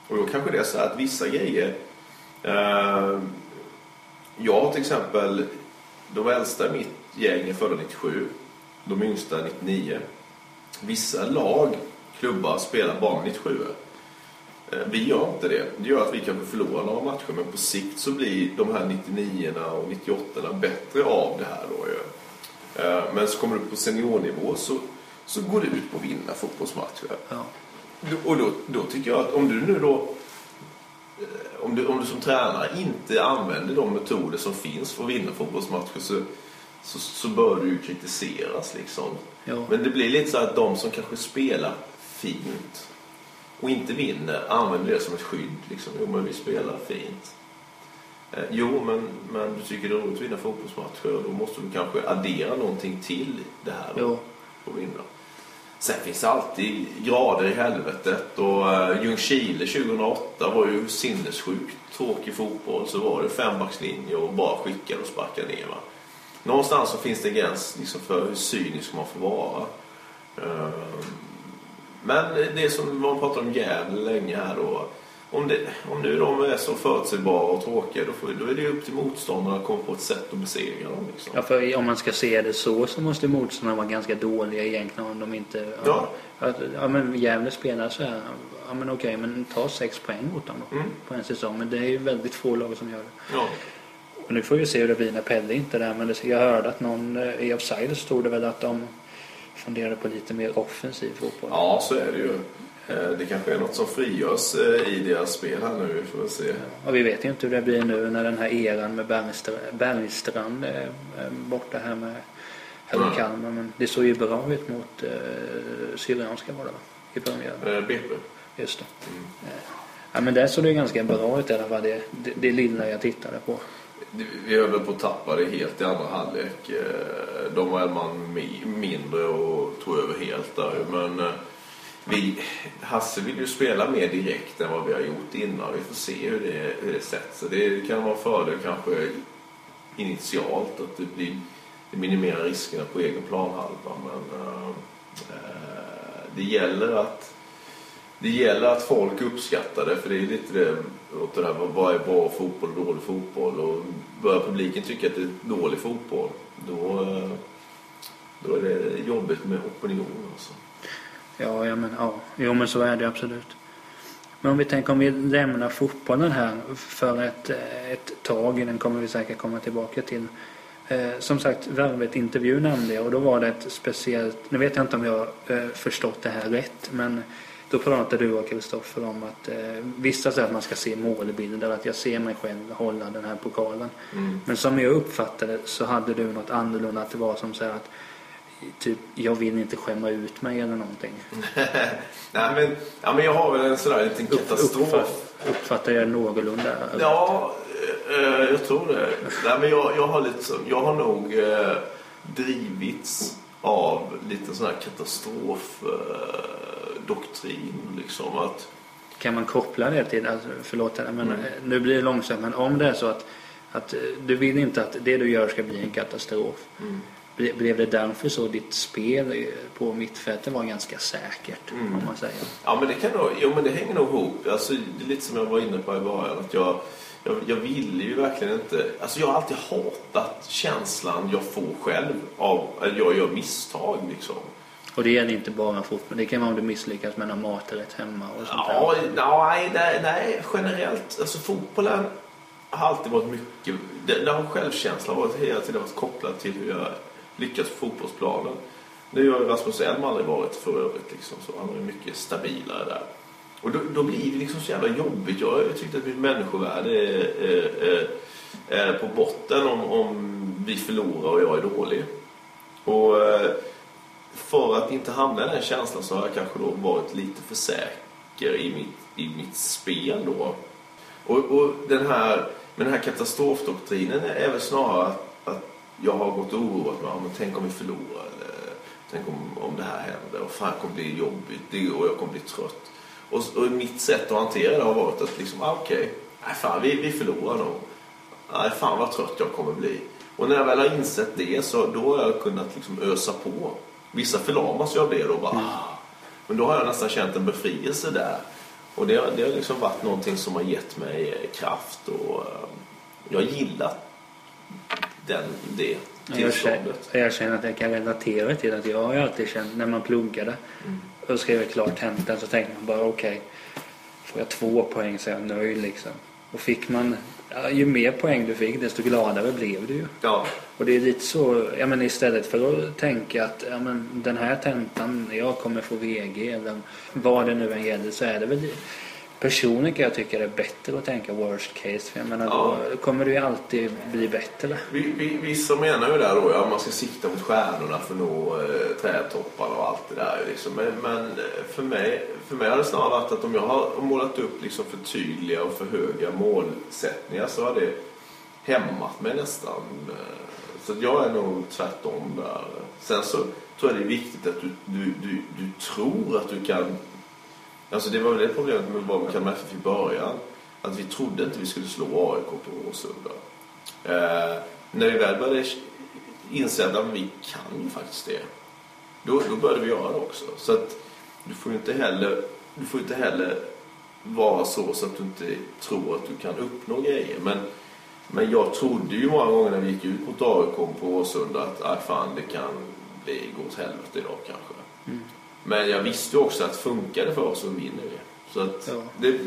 Och då kanske det är så här att vissa grejer eh, jag har till exempel de äldsta i mitt gäng är födda 97. De yngsta 99. Vissa lag, klubbar, spelar bara 97. Eh, Vi gör inte det. Det gör att vi kanske förlorar några matcher men på sikt så blir de här 99 och 98 bättre av det här då ju. Eh, Men så kommer du på seniornivå så, så går det ut på att vinna fotbollsmatcher. Ja. Och då, då tycker jag att om du nu då eh, om, du, om du som tränare inte använder de metoder som finns för att vinna fotbollsmatcher så, så, så bör du ju kritiseras. Liksom. Ja. Men det blir lite så att de som kanske spelar fint och inte vinner använder det som ett skydd. Liksom. Jo, men vi spelar fint. Eh, jo, men, men du tycker det är roligt att vinna fotbollsmatcher och då måste du kanske addera någonting till det här. Jo. Och vinna. Sen finns det alltid grader i helvetet och uh, Ljungskile 2008 var ju sinnessjukt tråkig fotboll. Så var det fembackslinje och bara skickade och sparkade ner. Va? Någonstans så finns det en gräns liksom, för hur cynisk man får vara. Uh, men det som man pratar om Gävle länge här då. Om, det, om nu de är så förutsägbara och tråkiga då, får, då är det upp till motståndarna att komma på ett sätt att besegra dem. Liksom. Ja, för om man ska se det så så måste motståndarna vara ganska dåliga egentligen om de inte... Ja. Ja, ja men Gävle spelar så här. Ja men okej, men ta sex poäng mot dem då, Mm. på en säsong. Men det är ju väldigt få lag som gör det. Ja. Och nu får vi se hur det blir när Pelle inte är där. Men jag hörde att någon eh, i Offside stod det väl att de funderade på lite mer offensiv fotboll. ja, så är det ju. Eh, Det kanske är något som frigörs eh, i deras spel här nu. Vi får se. Och vi vet ju inte hur det blir nu när den här eran med Bergstrand, Bergstrand är borta här med med Mm. Kalmar. Men det såg ju bra ut mot eh, Syrianska var det va? I premiären. BP. Just det. Mm. Ja men där såg det ganska bra ut i alla fall. Det, det, det lilla jag tittade på. Vi höll på att tappa det helt i andra halvlek. Eh, de var en man mindre och tog över helt där. Men eh, vi, Hasse vill ju spela mer direkt än vad vi har gjort innan. Vi får se hur det, hur det sätts. Så Det kan vara fördel kanske initialt att det, blir, det minimerar riskerna på egen planhalva. Men äh, det gäller att det gäller att folk uppskattar det, för det är lite det, åt det där, vad är bra fotboll och dålig fotboll? Och börjar publiken tycka att det är dålig fotboll, då, eh, då är det jobbigt med opinionen. Alltså. Ja, ja men ja. Jo men så är det absolut. Men om vi tänker om vi lämnar fotbollen här för ett, eh, ett tag. Den kommer vi säkert komma tillbaka till. Eh, som sagt, Värvet intervju nämnde jag och då var det ett speciellt, nu vet jag inte om jag eh, förstått det här rätt, men då pratade du och Kristoffer om att eh, vissa säger att man ska se målbilder, att jag ser mig själv hålla den här pokalen. Mm. Men som jag uppfattade så hade du något annorlunda, att det var som så här att typ, jag vill inte skämma ut mig eller någonting. Nej, men, ja, men jag har väl en sådär liten katastrof. Uppfatt, uppfattar jag någorlunda? Ja, eh, jag tror det. Nej, men jag, jag, har lite, jag har nog eh, drivits av lite sån här katastrofdoktrin. liksom, att Kan man koppla det till, alltså, förlåt men Mm. eh, nu blir det långsamt, men om det är så att, att eh, du vill inte att det du gör ska bli en katastrof. Mm. Ble- Blev det därför så ditt spel eh, på mittfältet var ganska säkert? Mm. Om man säger. Ja, men det kan nog, jo, men det hänger nog ihop. Alltså, det är lite som jag var inne på i början. Att jag, jag, jag ville ju verkligen inte... Alltså, jag har alltid hatat känslan jag får själv av att jag gör misstag. Liksom. Och det gäller inte bara fotboll. Det kan vara om du misslyckas med någon maträtt hemma och sånt där. Ja, nej, nej, nej, generellt. Alltså, fotbollen har alltid varit mycket... Det, där har självkänslan varit hela tiden varit kopplad till hur jag lyckas på fotbollsplanen. Det har ju Rasmus Elm aldrig varit för övrigt. Liksom, så han är mycket stabilare där. Och då, då blir det liksom så jävla jobbigt. Jag har ju tyckt att mitt människovärde är, är, är, på botten om, om vi förlorar och jag är dålig. Och eh, för att inte hamna i den känslan så har jag kanske då varit lite för säker i mitt, i mitt spel då. Och, och den här, men den här katastrofdoktrinen är väl snarare att, att jag har gått och oroat mig. Men tänk om vi förlorar eller tänk om, om det här händer och fan det kommer bli jobbigt det, och jag kommer bli trött. Och, och mitt sätt att hantera det har varit att liksom, ah, okej, nej fan vi, vi förlorar nog. Nej fan vad trött jag kommer bli. Och när jag väl har insett det så då har jag kunnat liksom ösa på. Vissa förlamas ju av det då bara. ah. Men då har jag nästan känt en befrielse där. Och det, har- det har liksom varit någonting som har gett mig eh, kraft och eh, jag har gillat den, det tillståndet. jag känner att jag kan relatera till att jag har alltid känt när man pluggade Mm. och skrev klart tentan så tänkte man bara okej, får jag två poäng så är jag nöjd liksom. Och fick man, ja, ju mer poäng du fick desto gladare blev du ju. Ja, Och det är lite så, ja men istället för att tänka att ja, men den här tentan, jag kommer få VG eller vad det nu än gäller så är det väl Personligen kan jag tycka det är bättre att tänka worst case. För jag menar, Ja. då kommer det ju alltid bli bättre. Vi, vi, vissa menar ju där då, ja, man ska sikta mot stjärnorna för att nå eh, trädtopparna och allt det där. Liksom. Men, men eh, för, mig, för mig har det snarare varit att om jag har målat upp liksom för tydliga och för höga målsättningar så har det hämmat mig nästan. Eh, Så att jag är nog tvärtom där. Sen så tror jag det är viktigt att du, du, du, du tror att du kan Alltså det var väl det problemet med vad Kalmar FF i början. Att vi trodde inte vi skulle slå AIK på Råsunda. Eh, när vi väl började inse att vi kan ju faktiskt det. Då, då började vi göra det också. Så att du får ju inte heller, du får inte heller vara så, så att du inte tror att du kan uppnå grejer. Men, men jag trodde ju många gånger när vi gick ut mot AIK på Råsunda att ah, fan, det kan bli gå åt helvete idag kanske. Mm. Men jag visste också att funkar för oss så vinner vi. Så att Ja. det,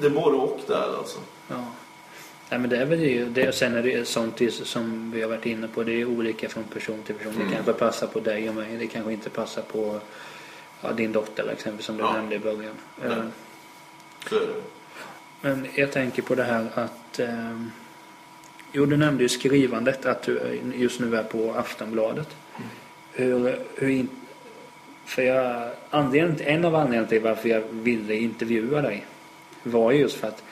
det är både och där alltså. Ja. Nej, men det är väl det. det sen är det sånt som vi har varit inne på. Det är olika från person till person. Mm. Det kanske passar på dig och mig. Det kanske inte passar på ja, din dotter exempelvis som du Ja. nämnde i början. Nej. Det. Men jag tänker på det här att... Eh, jo, du nämnde ju skrivandet. Att du just nu är på Aftonbladet. Hur, hur in, för jag, anledningen, en av anledningarna till varför jag ville intervjua dig var just för att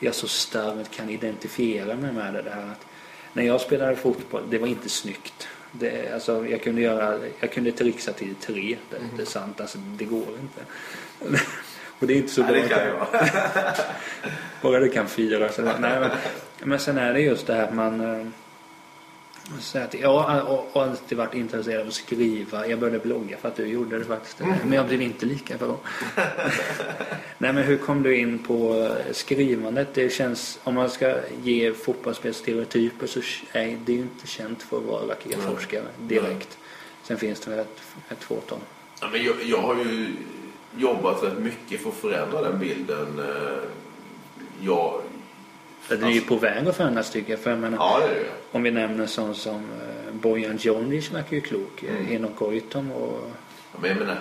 jag så starkt kan identifiera mig med det där att när jag spelade fotboll, det var inte snyggt. Det, alltså, jag kunde göra, jag kunde trixa till tre, det, det är sant, alltså, det går inte. Och det är inte så Nej, det bra. kan jag. Bara du kan fyra. Så, nej, men, men sen är det just det här att man... Så att jag har alltid varit intresserad av att skriva. Jag började blogga för att du gjorde det faktiskt. Men jag blev inte lika bra. Nej men hur kom du in på skrivandet? Det känns, om man ska ge fotbollsspelstereotyper så är det ju inte känt för att vara racketforskare direkt. Sen finns det ett, ett fåtal. Ja, men jag, jag har ju jobbat rätt mycket för att förändra den bilden. Eh, Jag, Det är ju på väg att förändras tycker jag. För jag menar, ja, det det. Om vi nämner sån som eh, Bojan Djondjic verkar ju klok. Mm. Mm. Enok Goitom och... Ja, Men jag menar,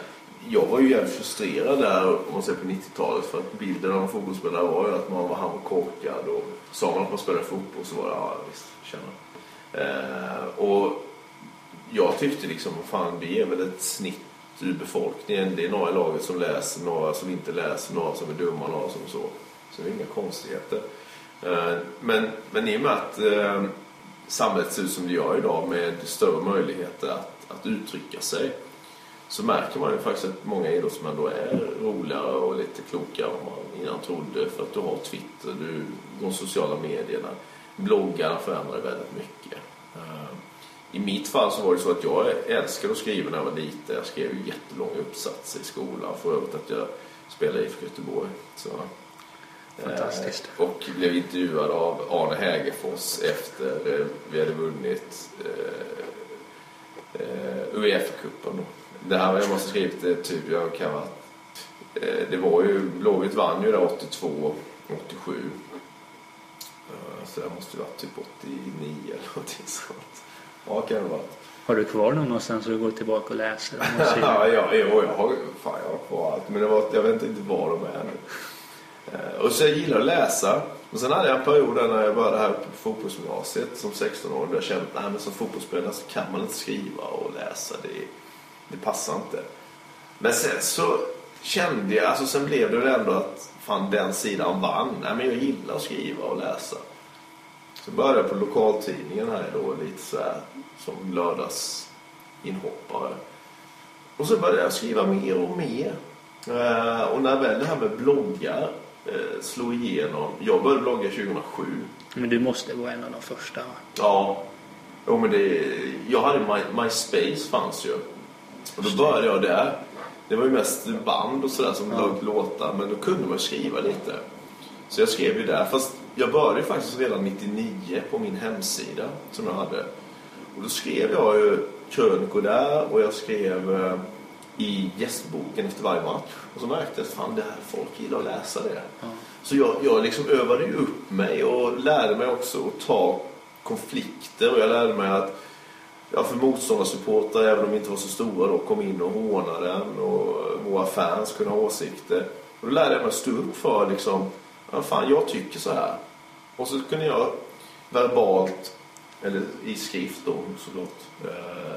jag var ju jävligt frustrerad där om man säger på 90-talet för att bilden av en fotbollsspelare var ju att man var, han var korkad och sa man att man spelade fotboll så var det ja visst, tjena. Eh, och jag tyckte liksom, fan vi är väl ett snitt ur befolkningen. Det är några i laget som läser, några som inte läser, några som är dumma, några som så. Så det är inga konstigheter. Eh, men, men i och med att eh, samhället ser ut som det gör idag med större möjligheter att, att uttrycka sig så märker man ju faktiskt att många idrottsmän då är roligare och lite klokare än man innan trodde för att du har Twitter, du, de sociala medierna, bloggarna förändrar väldigt mycket. Eh, I mitt fall så var det så att jag älskade att skriva när jag var liten. Jag skrev ju jättelånga uppsatser i skolan för övrigt att jag spelade i IFK Göteborg. Så, Fantastiskt. Eh, och blev intervjuad av Arne Hägerfors efter eh, vi hade vunnit eh, eh, Uefa-cupen. Det här jag måste skrivit typ, jag kan ha eh, Det var ju, Blåvitt vann ju där 82, 87. Eh, så det måste ju varit typ 89 eller någonting sånt. Ja, kan det vara. Har du kvar någon någonstans så du går tillbaka och läser? Ja, ja, jo, jag har, fan, jag har kvar allt. Men det var, jag vet inte var de är nu. Eh, och så jag gillar att läsa. Och sen hade jag en period när jag började här på fotbollsgymnasiet som 16-åring. Där jag kände att nej, som fotbollsspelare så kan man inte skriva och läsa. Det, det passar inte. Men sen så kände jag, alltså sen blev det väl ändå att fan den sidan vann. Nej, men jag gillar att skriva och läsa. Så började jag på lokaltidningen här då lite så här som lördagsinhoppare. Och så började jag skriva mer och mer. Eh, och när väl det här med bloggar slog igenom. Jag började blogga 2007. Men du måste vara en av de första. va? Ja. Jo, men det, jag hade My, MySpace fanns ju. Och då började jag där. Det var ju mest band och sådär som Ja. ja. låtar. Men då kunde man skriva lite. Så jag skrev ju där. Fast jag började faktiskt redan 99 på min hemsida som jag hade. Och då skrev jag ju krönikor där och jag skrev eh, i gästboken efter varje match. Och så märkte jag att fan, det här folk gillar att läsa det. Ja. Så jag, jag liksom övade ju upp mig och lärde mig också att ta konflikter. Och jag lärde mig att ja, för motståndarsupportrar, även om de inte var så stora, då, kom in och hånade den. Och våra fans kunde ha åsikter. Och då lärde jag mig att stå upp för liksom, ja, fan jag tycker så här. Och så kunde jag verbalt, eller i skrift då såklart, eh,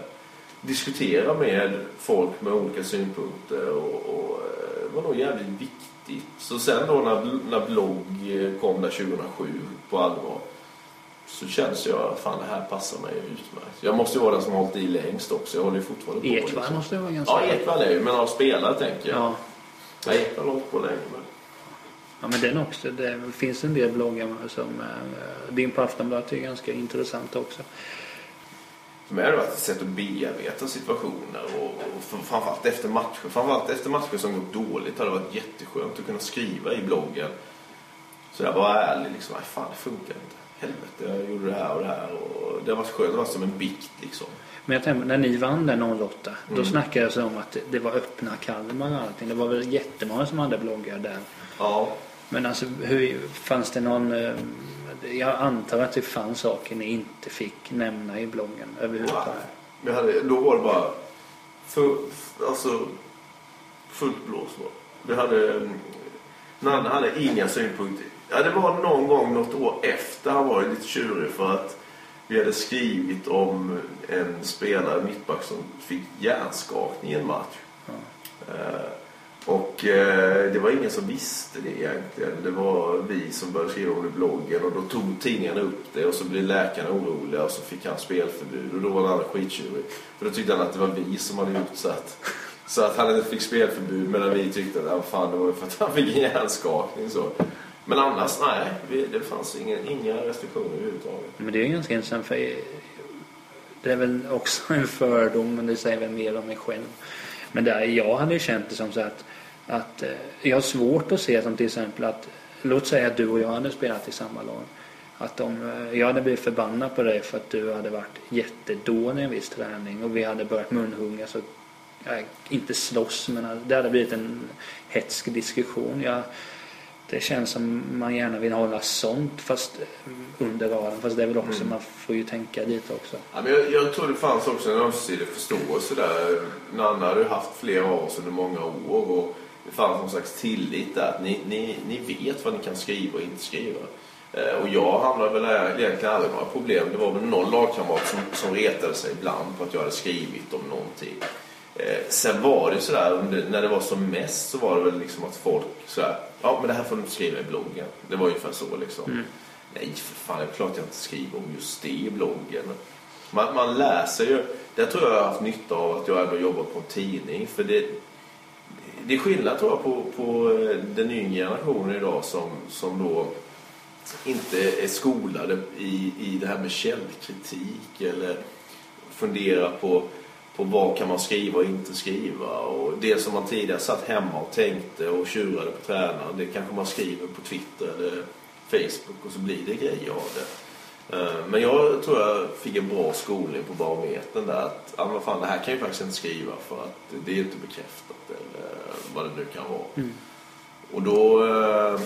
diskutera med folk med olika synpunkter och, och eh, det var nog jävligt viktigt. Så sen då när, när blogg kom där 2007 på allvar så känns jag fan det här passar mig utmärkt. Jag måste ju vara den som har hållit i längst också. Jag håller ju fortfarande på. Ekvall liksom. måste vara ganska... Ja, Ekvall är ju, men av spelare tänker jag. Ja. Ja. Ekvall har hållit på länge. Men... Ja men den också. Det finns en del bloggar som eh, din på Aftonbladet är ganska intressant också. För mig har det varit ett sätt att bearbeta situationer och, och för- framförallt efter matcher. Framförallt efter matcher som gått dåligt har det varit jätteskönt att kunna skriva i bloggen. Så jag var ärlig liksom, nej fan det funkar inte. Helvete, jag gjorde det här och det här. Och det har varit skönt, det varit som en bikt liksom. Men jag tänker, när ni vann den 08, då Mm. snackades det om att det var öppna Kalmar och allting. Det var väl jättemånga som hade bloggar där. Ja, Men alltså, hur, fanns det någon... Jag antar att det fanns saker ni inte fick nämna i bloggen överhuvudtaget. Hade, då var det bara full, alltså, fullt blås. Vi hade, mm, Nanne hade inga synpunkter. Ja, det var någon gång något år efter han var lite tjurig för att vi hade skrivit om en spelare, mittback, som fick hjärnskakning i en match. Ja. Eh, och eh, det var ingen som visste det egentligen. Det var vi som började skriva om det i bloggen och då tog tidningarna upp det och så blev läkarna oroliga och så fick han spelförbud och då var han skittjurig. För då tyckte han att det var vi som hade gjort så att, så att han inte fick spelförbud medan vi tyckte att ah, fan, det var för att han fick en hjärnskakning. Så. Men annars, nej, vi, det fanns ingen, inga restriktioner överhuvudtaget. Men det är ju ganska intressant för det är väl också en fördom men det säger väl mer om mig själv. Men där, jag hade ju känt det som så att, att eh, jag har svårt att se som till exempel att låt säga att du och jag hade spelat i samma lag. Att om eh, jag hade blivit förbannad på dig för att du hade varit jättedålig i en viss träning och vi hade börjat munhunga så eh, inte slåss men det hade blivit en hetsk diskussion. Jag, det känns som man gärna vill hålla sånt fast under radarn. Fast det är väl också, Mm. man får ju tänka lite också. Ja, men jag, jag tror det fanns också en ömsesidig förståelse där. Nanna hade ju haft flera av oss under många år och det fanns någon slags tillit där att ni, ni, ni vet vad ni kan skriva och inte skriva. Eh, och jag hamnade väl egentligen aldrig några problem. Det var väl någon lagkamrat som, som retade sig ibland på att jag hade skrivit om någonting. Eh, sen var det sådär, under- när det var som mest så var det väl liksom att folk sådär, ja men det här får du inte skriva i bloggen. Det var ungefär så liksom. Mm. Nej för fan, det är klart jag inte skriver om just det i bloggen. Man, man läser ju, det tror jag jag har haft nytta av att jag ändå jobbar på en tidning. För det, det är skillnad tror jag på, på eh, den yngre generationen idag som, som då inte är skolade i, i det här med källkritik eller funderar på, på vad kan man skriva och inte skriva. Och det som man tidigare satt hemma och tänkte och tjurade på tränaren, det kanske man skriver på Twitter eller Facebook och så blir det grejer av det. Eh, Men jag tror jag fick en bra skolning på barometern där att ah, vad fan, det här kan jag faktiskt inte skriva för att det är inte bekräftat eller vad det nu kan vara. Mm. Och då eh,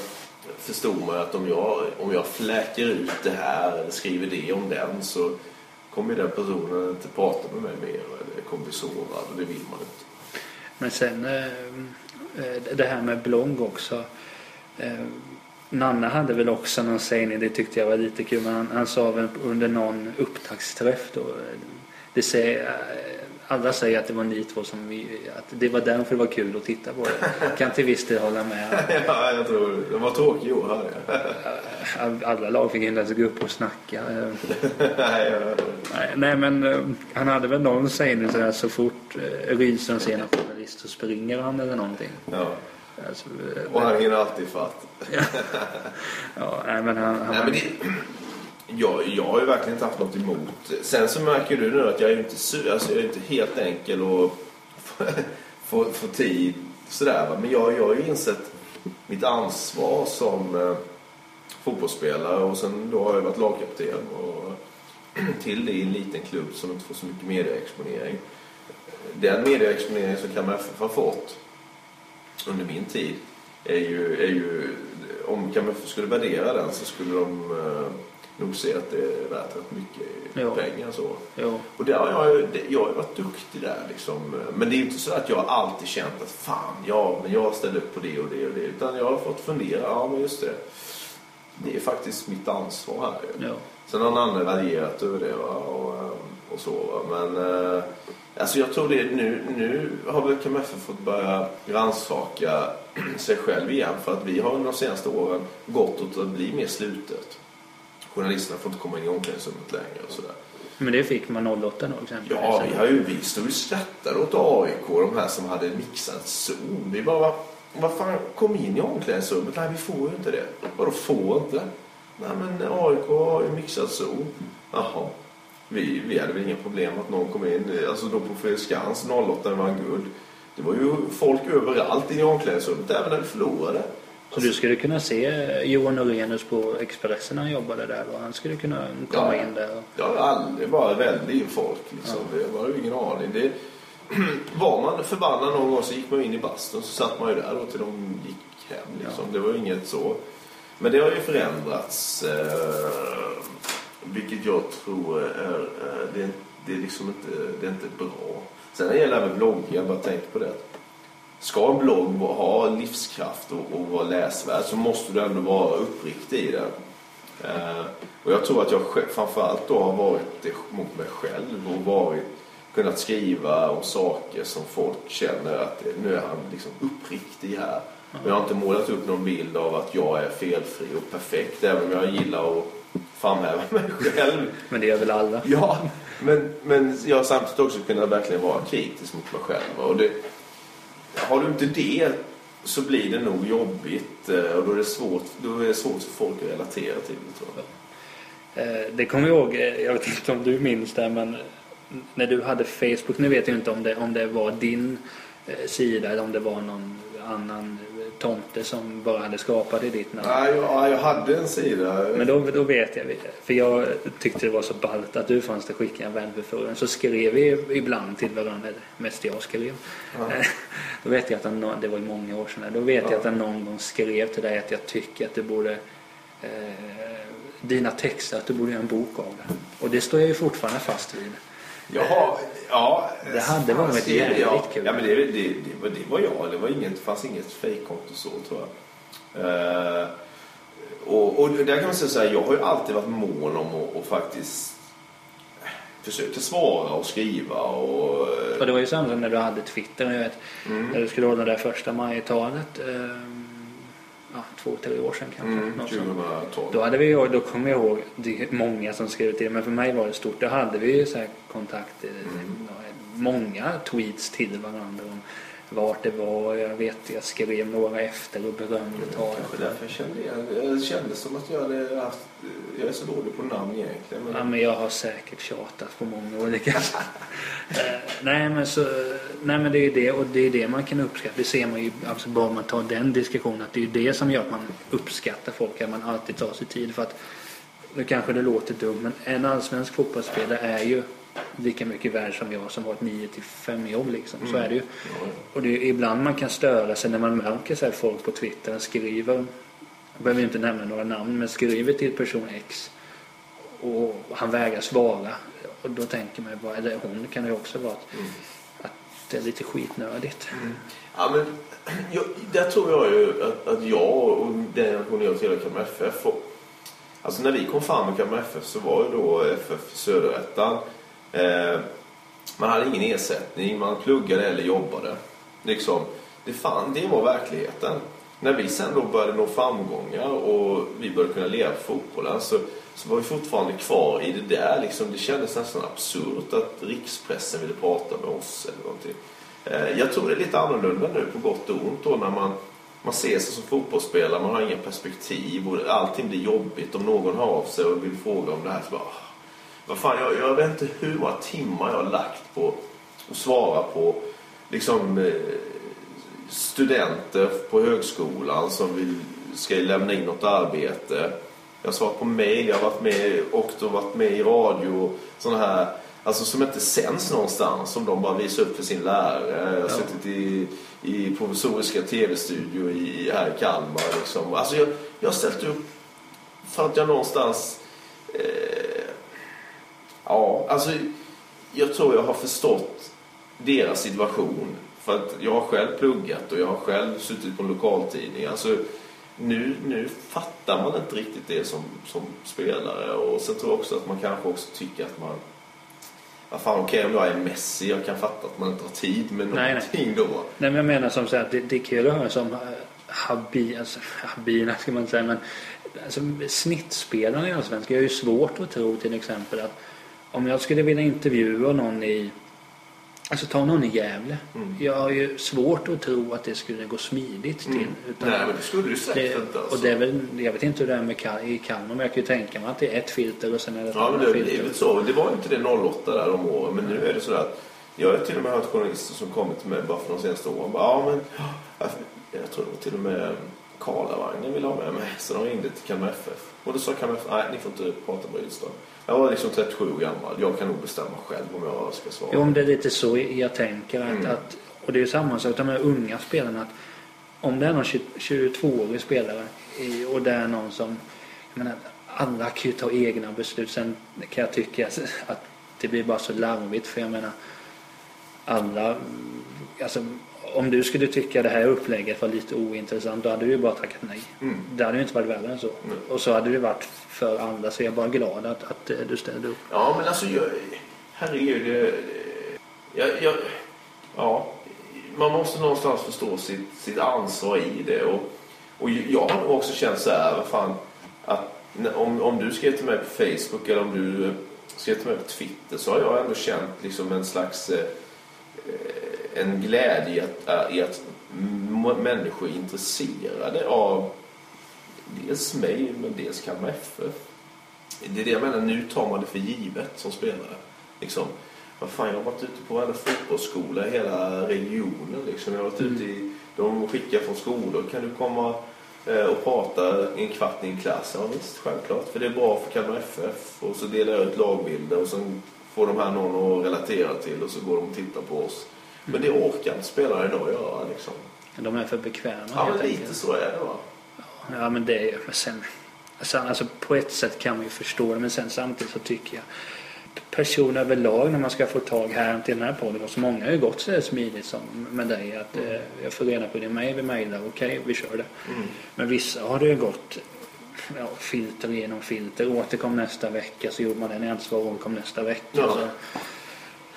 förstod man att om jag, om jag fläker ut det här eller skriver det om den så kommer den personen inte prata med mig mer eller kommer bli sårad och det vill man inte. Men sen eh, eh, det här med blogg också. Eh, Nanna hade väl också någon sägning, det tyckte jag var lite kul. Men han, han sa väl under någon upptaktsträff då. Det säger, alla säger att det var ni två som vi, att det var därför det var kul att titta på det. Kan till viss del hålla med. ja, jag tror det var tråkigt år hörde jag. Alla lag fick inte ens gå upp och snacka. Det. Nej, nej men eh, han hade väl någon sägning sådär så fort eh, Rydström ser en journalist så springer han eller någonting. Ja. Alltså, eh, Och han hinner alltid fatt. ja, nej, men han, han Nej, men det, jag, jag har ju verkligen inte haft något emot. Sen så märker du nu att jag är ju inte, sur, alltså jag är inte helt enkel att få, få tid sådär. va. Men jag, jag har ju insett mitt ansvar som eh, fotbollsspelare och sen då har jag varit lagkapten och till det i en liten klubb som inte får så mycket medieexponering. Den medieexponering som Kalmar FF har fått under min tid är ju, är ju om Kalmar FF skulle värdera den så skulle de eh, nog se att det är värt rätt mycket Jo. pengar. Så. Jo. Och det har jag, jag har varit duktig där liksom. Men det är ju inte så att jag alltid känt att fan, ja, men jag ställer upp på det och det och det. Utan jag har fått fundera, ja men just det. Det är faktiskt mitt ansvar här. Jo. Sen har någon raljerat över det va? Och, eh, och så. Va? Men eh, alltså jag tror det nu, nu har väl KMF fått börja rannsaka sig själv igen. För att vi har under de senaste åren gått åt att bli mer slutet. Journalisterna får inte komma in i omklädningsrummet längre och sådär. Men det fick man 08 då exempelvis. Ja, vi har ju vi stod ju skrattade åt AIK, de här som hade mixat zon. Vi bara, vad, vad fan, kom in i omklädningsrummet. Nej, vi får ju inte det. Vadå får inte? Nej, men AIK har ju mixat zon. Jaha. Vi, vi hade väl inga problem att någon kom in. Alltså då på Fredriksskans 08 vann guld. Det var ju folk överallt i omklädningsrummet, även när vi förlorade. Så du skulle kunna se Johan Norenius på Expressen när han jobbade där och han skulle kunna komma Ja. in där. och- Jag har aldrig bara väldigt in folk. Liksom. Det var ju ingen aning. Det, var man förbannad någon gång så gick man in i bastun så satt man ju där då till de gick hem. Liksom. Det var ju inget så. Men det har ju förändrats. Eh, vilket jag tror är, eh, det, det är liksom inte, det är inte bra. Sen när det gäller med bloggar, jag bara tänker på det. Ska en blogg ha livskraft och, och vara läsvärd så måste du ändå vara uppriktig i den. Eh, och jag tror att jag själv- framförallt då har varit det mot mig själv och varit, kunnat skriva om saker som folk känner att nu är han liksom uppriktig här. Men jag har inte målat upp någon bild av att jag är felfri och perfekt även om jag gillar att framhäva mig själv. Men det gör väl alla? Ja, men, men jag har samtidigt också kunnat verkligen vara kritisk mot mig själv. Och det, har du inte det så blir det nog jobbigt eh, och då är det svårt, då är det svårt för folk att relatera till det tror jag. Eh, det kommer jag ihåg, eh, jag vet inte om du minns det men när du hade Facebook, nu vet jag inte om det, om det var din sida eller om det var någon annan tomte som bara hade skapat i ditt namn. Nej, jag, jag hade en sida. Men då, då vet jag, för jag tyckte det var så ballt att du fanns det skicka en vänförfrågan. Så skrev vi ibland till varandra, mest jag skrev. Ja. Då vet jag att han, det var ju många år sedan, då vet jag Ja. att han någon gång skrev till dig att jag tycker att du borde eh, dina texter, att du borde göra en bok av det. Och det står jag ju fortfarande fast vid. Jaha, ja. Det hade varit jävligt ja. kul. Ja, men det, det, det, var, det var jag. Det, var inget, det fanns inget fejkkonto så tror jag. Eh, och, och där kan man säga så här, jag har ju alltid varit mån om att och faktiskt försöka svara och skriva och... eh, Och det var ju samma som när du hade Twitter, jag vet, Mm. när du skulle hålla det där första majtalet. Eh, ja, två, tre år sedan kanske. Mm, något sånt. 2012. Då, hade vi, då kommer jag ihåg, det många som skrev till men för mig var det stort. Då hade vi ju så här kontakt, eh, Mm. många tweets till varandra om vart det var. Jag vet, jag skrev några efter och berömde talet. Kanske därför jag kände. Jag kände som att jag hade haft... Jag är så dålig på namn egentligen. Men... Ja, men jag har säkert tjatat på många olika Eh, nej, men så, nej men det är ju det och det är det man kan uppskatta. Det ser man ju alltså bara man tar den diskussionen att det är ju det som gör att man uppskattar folk. Att man alltid tar sig tid för att nu kanske det låter dumt men en allsvensk fotbollsspelare är ju lika mycket värd som jag som har ett 9 till 5 jobb liksom. Så är det ju. Och det är ibland man kan störa sig när man märker så här folk på Twitter skriver, jag behöver inte nämna några namn, men skriver till person X och han vägrar svara. Och då tänker man ju bara, eller hon kan det ju också vara att, Mm. att det är lite skitnödigt. Ja, men jag, där tror jag ju att, att jag och den generationen jag tillhör Kalmar FF och, Alltså när vi kom fram med Kalmar FF så var ju då FF Söderettan eh, Man hade ingen ersättning, man pluggade eller jobbade. Liksom, det, fan, det var verkligheten. När vi sen då började nå framgångar och vi började kunna leva på fotbollen så, så var vi fortfarande kvar i det där liksom, Det kändes nästan absurt att rikspressen ville prata med oss eller någonting. Eh, Jag tror det är lite annorlunda nu på gott och ont då när man, man ser sig som fotbollsspelare, man har inga perspektiv och allting blir jobbigt. Om någon hör av sig och vill fråga om det här så bara... Ah, "Ah, Vad fan, jag, jag vet inte hur många timmar jag har lagt på att svara på liksom eh, studenter på högskolan som vill, ska lämna in något arbete. Jag har svarat på mail, jag har varit med och då varit med i radio sådana här Alltså som inte sänds någonstans som de bara visar upp för sin lärare. Jag har suttit i, i provisoriska tv-studio i, här i Kalmar. Liksom. Alltså jag, jag har ställt upp för att jag någonstans Eh, ja, alltså jag tror jag har förstått deras situation. För att jag har själv pluggat och jag har själv suttit på en lokaltidning. Alltså, nu, nu fattar man inte riktigt det som, som spelare. Och sen tror jag också att man kanske också tycker att man... Vad fan, okej okay, om jag är Messi, jag kan fatta att man inte har tid med någonting nej, nej. då. Nej, men jag menar som så att det, det kul att höra som eh, habi, alltså, habina ska man säga, men alltså, snittspelarna i Allsvenskan. Jag har ju svårt att tro till exempel att om jag skulle vilja intervjua någon i Alltså ta någon i Gävle. Mm. Jag har ju svårt att tro att det skulle gå smidigt till. Mm. Utan Nej men det skulle du säkert inte. Alltså. Och det är väl, jag vet inte hur det är med i Kalmar men jag kan ju tänka mig att det är ett filter och sen är det ett ja, annat det, filter. Det, så. det var inte det 08 där om åren men nu är det så att jag har till och med hört journalister som kommit till mig bara för de senaste åren. ja men jag tror till och med Karlavagnen ville ha med mig så de ringde till Kalmar FF. Och då sa Kalmar FF, nej ni får inte prata med Rydström. Jag var liksom 37 år gammal. Jag kan nog bestämma själv om jag ska svara. Jo, men det är lite så jag tänker. Att, mm. att, och det är ju samma sak med unga spelarna. Att om det är någon 22-årig spelare och det är någon som... Jag menar, alla kan ju ta egna beslut. Sen kan jag tycka att det blir bara så larvigt. För jag menar, alla... Alltså, om du skulle tycka det här upplägget var lite ointressant då hade du ju bara tackat nej. Mm. Det hade ju inte varit värre än så. Mm. Och så hade det varit för andra så jag är bara glad att, att eh, du ställde upp. Ja men alltså jag, herregud. Jag, jag, ja, man måste någonstans förstå sitt, sitt ansvar i det. Och, och jag har också känt så här, vad fan, att om, om du skrev till mig på Facebook eller om du skrev till mig på Twitter så har jag ändå känt liksom en slags eh, eh, en glädje i att, i att människor är intresserade av dels mig men dels Kalmar FF. Det är det jag menar, nu tar man det för givet som spelare. Liksom, vad fan, jag har varit ute på alla fotbollsskolor i hela regionen. Liksom. Jag har varit mm. ute i, de skickar från skolor, kan du komma eh, och prata en kvart i en klass? Ja visst, självklart. För det är bra för Kalmar FF. Och så delar jag ut lagbilder och sen får de här någon att relatera till och så går de och tittar på oss. Men det orkar inte spelare idag göra liksom. De är för bekväma Ja, men lite enkelt. så är det va. Ja, men det är men sen, alltså, alltså på ett sätt kan man ju förstå det men sen samtidigt så tycker jag personer överlag när man ska få tag här till den här podden och så många har ju gått så smidigt som med dig att mm. eh, jag får reda på din mejl, vi mejlar, okej okay, vi kör det. Mm. Men vissa har det ju gått ja, filter genom filter, återkom nästa vecka så gjorde man jag inte svarade återkom nästa vecka. Ja.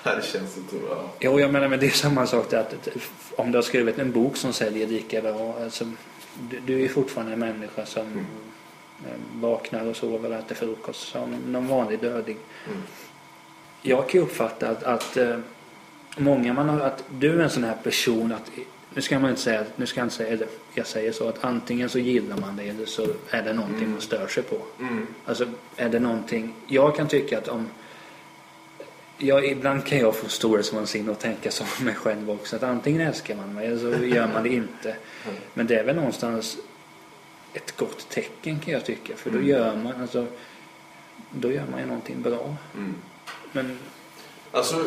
Så, det känns så bra. Jo, jag menar men det är samma sak att om du har skrivit en bok som säljer lika bra. Alltså, du, du är fortfarande en människa som mm. vaknar och sover och äter frukost som någon vanlig dödlig. Mm. Jag kan uppfatta att, att eh, många man har, att du är en sån här person att nu ska man inte säga, nu ska jag inte säga, eller jag säger så att antingen så gillar man det eller så är det någonting mm. man stör sig på. Mm. Alltså är det någonting, jag kan tycka att om Ja, ibland kan jag få storhetsvansinne och tänka som mig själv också. Att antingen älskar man mig eller så gör man det inte. Men det är väl någonstans ett gott tecken kan jag tycka. För då mm. gör man alltså, då gör man ju någonting bra. Mm. Men, alltså,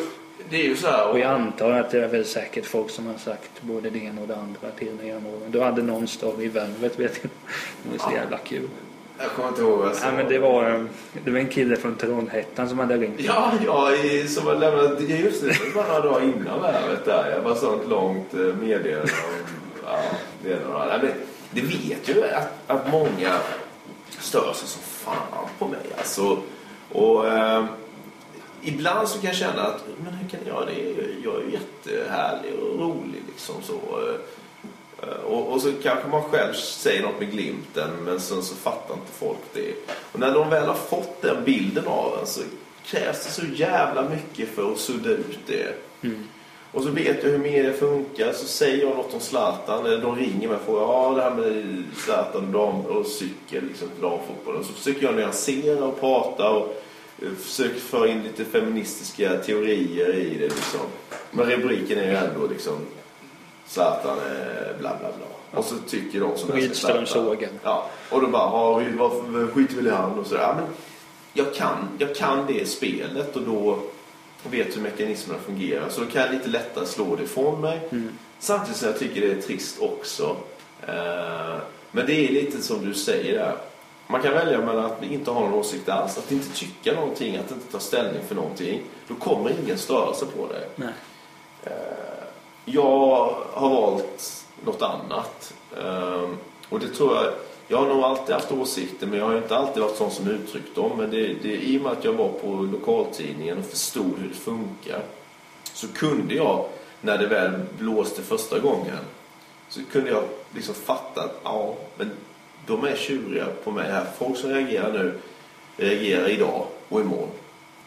det är ju så här. Och jag antar att det är väl säkert folk som har sagt både det ena och det andra till mig genom åren. Du hade någon stad i Värvet vet jag. Det var så jävla kul. Jag kommer inte ihåg sa. Ja, men det, var, det var en kille från Trollhättan som hade ringt. Ja, ja som hade lämnat... Just det, det var några dagar innan värvet där. Jag var sånt långt eh, meddelande ja, det, några, men det vet ju att, att många stör sig som fan på mig. Alltså, och eh, ibland så kan jag känna att men hur kan jag det? Jag är ju jättehärlig och rolig liksom så. Eh, och, och, så kanske man själv säger något med glimten men sen så fattar inte folk det. Och när de väl har fått den bilden av en så krävs det så jävla mycket för att sudda ut det. Mm. Och så vet jag hur media funkar så säger jag något om Zlatan. Eller de ringer mig och frågar ja det här med Zlatan och, och cykel liksom, damfotbollen. Så försöker jag nyansera och prata och eh, försöker föra in lite feministiska teorier i det liksom. Men rubriken är ju ändå liksom Zlatan är bla bla bla. Och så tycker de som Rydström sågen. Ja. Och då bara, ha, varför skiter väl i han och sådär. Ja, men jag kan, jag kan det spelet och då vet hur mekanismerna fungerar. Så då kan jag lite lättare slå det ifrån mig. Mm. Samtidigt som jag tycker det är trist också. Eh, men det är lite som du säger där. Man kan välja mellan att inte ha någon åsikt alls, att inte tycka någonting, att inte ta ställning för någonting. Då kommer ingen störa sig på dig. Nej. Jag har valt något annat. Ehm, och det tror jag... Jag har nog alltid haft åsikter, men jag har inte alltid varit sån som uttryckt dem. Men det, det, i och med att jag var på lokaltidningen och förstod hur det funkar så kunde jag, när det väl blåste första gången, så kunde jag liksom fatta att ja, men de är tjuriga på mig här. Folk som reagerar nu reagerar idag och imorgon.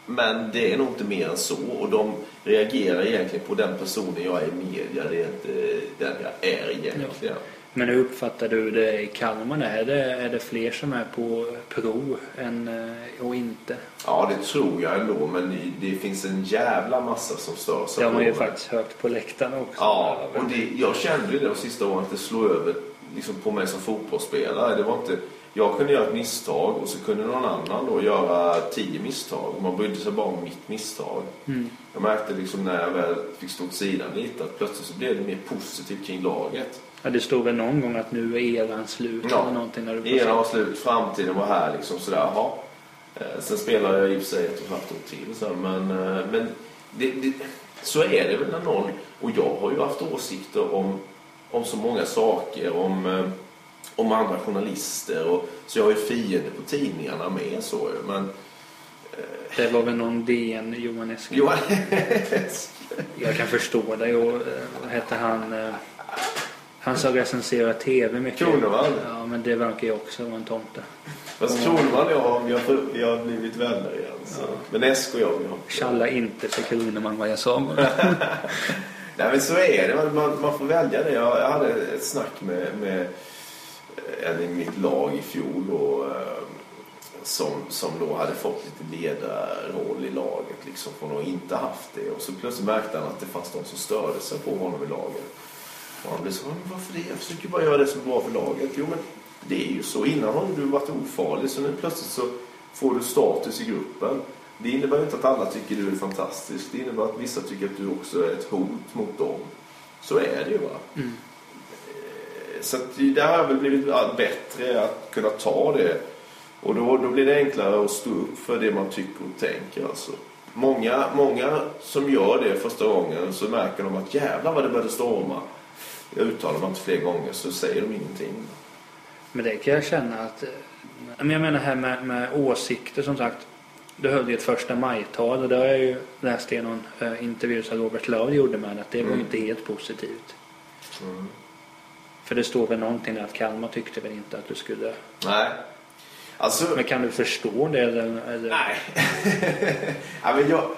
Men det är nog inte mer än så. Och de reagerar egentligen på den personen jag är i media. Det är inte den jag är egentligen. Men hur uppfattar du det i Kalmar? Är det, är det fler som är på pro än, eh, och inte? Ja, det tror jag ändå. Men det finns en jävla massa som stör sig Det har man ju faktiskt hört på läktarna också. Ja, och det, jag kände ju det de sista åren att det slog över liksom på mig som fotbollsspelare. Det var inte, jag kunde göra ett misstag och så kunde någon annan då göra tio misstag. Man brydde sig bara om mitt misstag. Mm. Jag märkte liksom när jag väl fick stå åt sidan lite att plötsligt så blev det mer positivt kring laget. Ja, det stod väl någon gång att nu är eran slut Ja. eller någonting. När du får Era se. var slut, framtiden var här liksom sådär. Jaha. Eh, Sen spelar jag i och för sig ett och ett halvt år till. Så, men eh, men det, det, så är det väl när någon... Och jag har ju haft åsikter om, om så många saker. Om, eh, om andra journalister. Och, så jag har ju fiender på tidningarna med. Så, men Det var väl någon DN, Johan Eskil. Johan... Jag kan förstå det. Och, eh, vad hette han? eh, Han som recenserar TV mycket. Kronevall. Ja, men det verkar ju också vara en tomte. Fast Kronman och jag, vi har, vi har blivit vänner igen. Så. Men Esk och jag, vi har... Tjalla inte för Kroneman vad jag sa. Nej men så är det, man, man, får välja det. Jag, jag hade ett snack med, med Eh, en i mitt lag i fjol och, eh, som, som då hade fått lite ledarroll i laget liksom, från att inte haft det. Och så plötsligt märkte han att det fanns de som störde sig på honom i laget. Och han blev så, men varför det? Jag försöker bara göra det som är bra för laget. Jo men det är ju så. Innan har du varit ofarlig så nu plötsligt så får du status i gruppen. Det innebär inte att alla tycker du är fantastisk. Det innebär att vissa tycker att du också är ett hot mot dem. Så är det ju va. Mm. Så att det har väl blivit bättre att kunna ta det. Och då, då blir det enklare att stå upp för det man tycker och tänker. Alltså. Många, många som gör det första gången så märker de att jävlar vad det började storma. Jag uttalar mig inte fler gånger så säger de ingenting. Men det kan jag känna att... eh, Men jag menar här med, med åsikter som sagt. Du höll ju ett första majtal och det har jag ju läst i någon eh, intervju som Robert Löv gjorde med att det var ju Mm. inte helt positivt. Mm. För det står väl någonting att Kalmar tyckte väl inte att du skulle... Nej. Alltså, Men kan du förstå det eller? eller? nej. ja, men jag,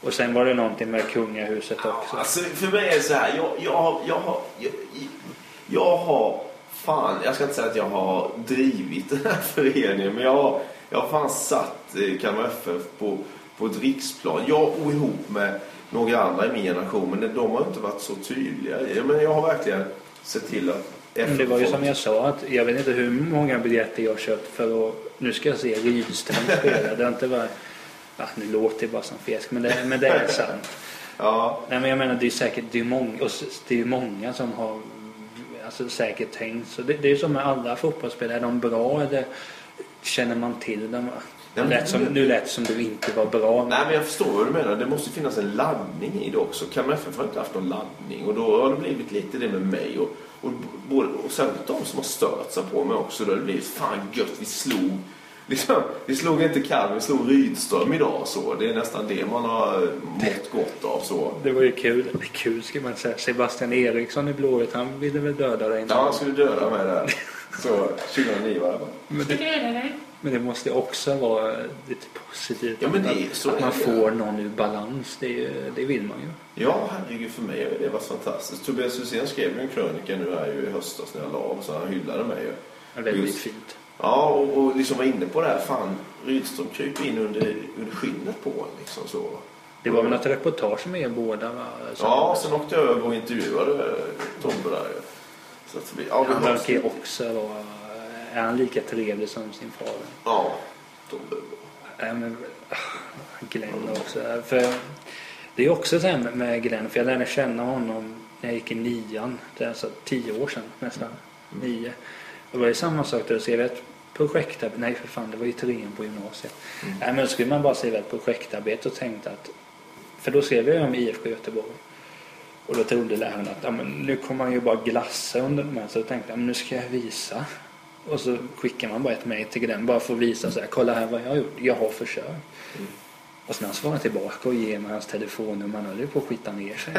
Och sen var det någonting med kungahuset också. Alltså, för mig är det så här. Jag, jag, jag, har, jag, jag har... Fan, jag ska inte säga att jag har drivit den här föreningen. Men jag har, jag har fan satt eh, Kalmar FF på, på ett riksplan. Jag och ihop med några andra i min generation. Men de har inte varit så tydliga. Men jag har verkligen sett till att Men det var ju som jag sa att jag vet inte hur många biljetter jag har köpt för att nu ska jag se Rydström spela. Det har inte varit... Ja, nu låter det bara som fjäsk men det, men det är sant. Ja, Nej men jag menar det är säkert det är många, och det är många som har alltså, säkert tänkt så. Det, det är som med alla fotbollsspelare. Är de bra eller känner man till dem? Men- Lät som, nu lät som du inte var bra. Nej, men jag förstår vad du menar. Det måste finnas en laddning i det också. Kalmar FF har inte haft någon laddning. Och då har det blivit lite det med mig. Och, och, både, och särskilt de som har stört sig på mig också. Då har det blivit fan gött, vi slog. Liksom, vi slog inte Kalmar, vi slog Rydström idag. Så. Det är nästan det man har mått gott av. Så. Det var ju kul. Kul ska man säga. Sebastian Eriksson i Blåvitt han ville väl döda dig. Ja, han skulle döda mig där. Så 2009 var det va? Men det, men det måste också vara lite positivt. Ja, men det att, så att man får någon ur balans. Det, det vill man ju. Ja, herregud för mig har det varit fantastiskt. Tobias Hysén skrev ju en krönika nu här ju i höstas när jag la av. Så han hyllade mig ju. Ja, Väldigt Just. fint. Ja, och, och liksom var inne på det här. Fan, Rydström kryper in under, under skinnet på en liksom så. Det var väl något reportage med er båda va? Som- Ja, sen åkte jag över och intervjuade Tobbe där. Så att ja, vi verkar också vara... Är han lika trevlig som sin far? Ja, Tobbe. Nej, men, ah, Glenn också. För det är också så här med- Glenn, för jag lärde känna honom när jag gick i nian. Det är alltså tio år sedan nästan. Nio. Det var ju samma sak där. Så jag vet, projektarbete. Nej för fan, det var ju trean på gymnasiet. Nej men då skulle man bara skriva ett projektarbete och tänkte att... För då skrev jag om IFK Göteborg. Och då trodde läraren att ja, men nu kommer man ju bara glassa under de här. Så då tänkte jag men nu ska jag visa. Och så skickar man bara ett mejl till den bara för att visa så här, kolla här vad jag har gjort. Jag har försökt. Och sen han tillbaka och ger mig hans telefonnummer. Han höll ju på att skita ner sig.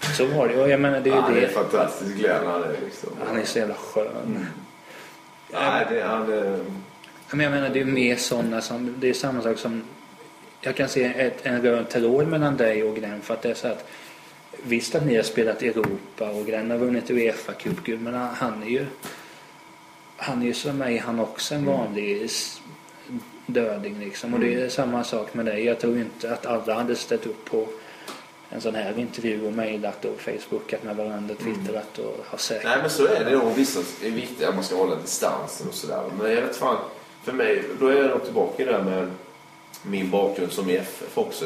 Så var det. Och jag menar det är ju Han är det. fantastisk Glenn. Han är liksom... Han är så jävla skön. Nej, det, han är... Men jag menar det är mer sådana som, det är samma sak som, jag kan se ett, en röd tråd mellan dig och Glenn för att det är så att visst att ni har spelat i Europa och Glenn har vunnit Uefa cupguld men han är ju han är ju som mig han också en vanlig s- döding liksom och det är samma sak med dig. Jag tror inte att alla hade ställt upp på en sån här intervju och mejlat och facebookat med varandra, twittrat och har säkert Nej men så är det nog. Vissa är viktigt att man ska hålla distansen och sådär. Men jag vet fan. För mig, då är jag nog tillbaka i det där med min bakgrund som i FF också.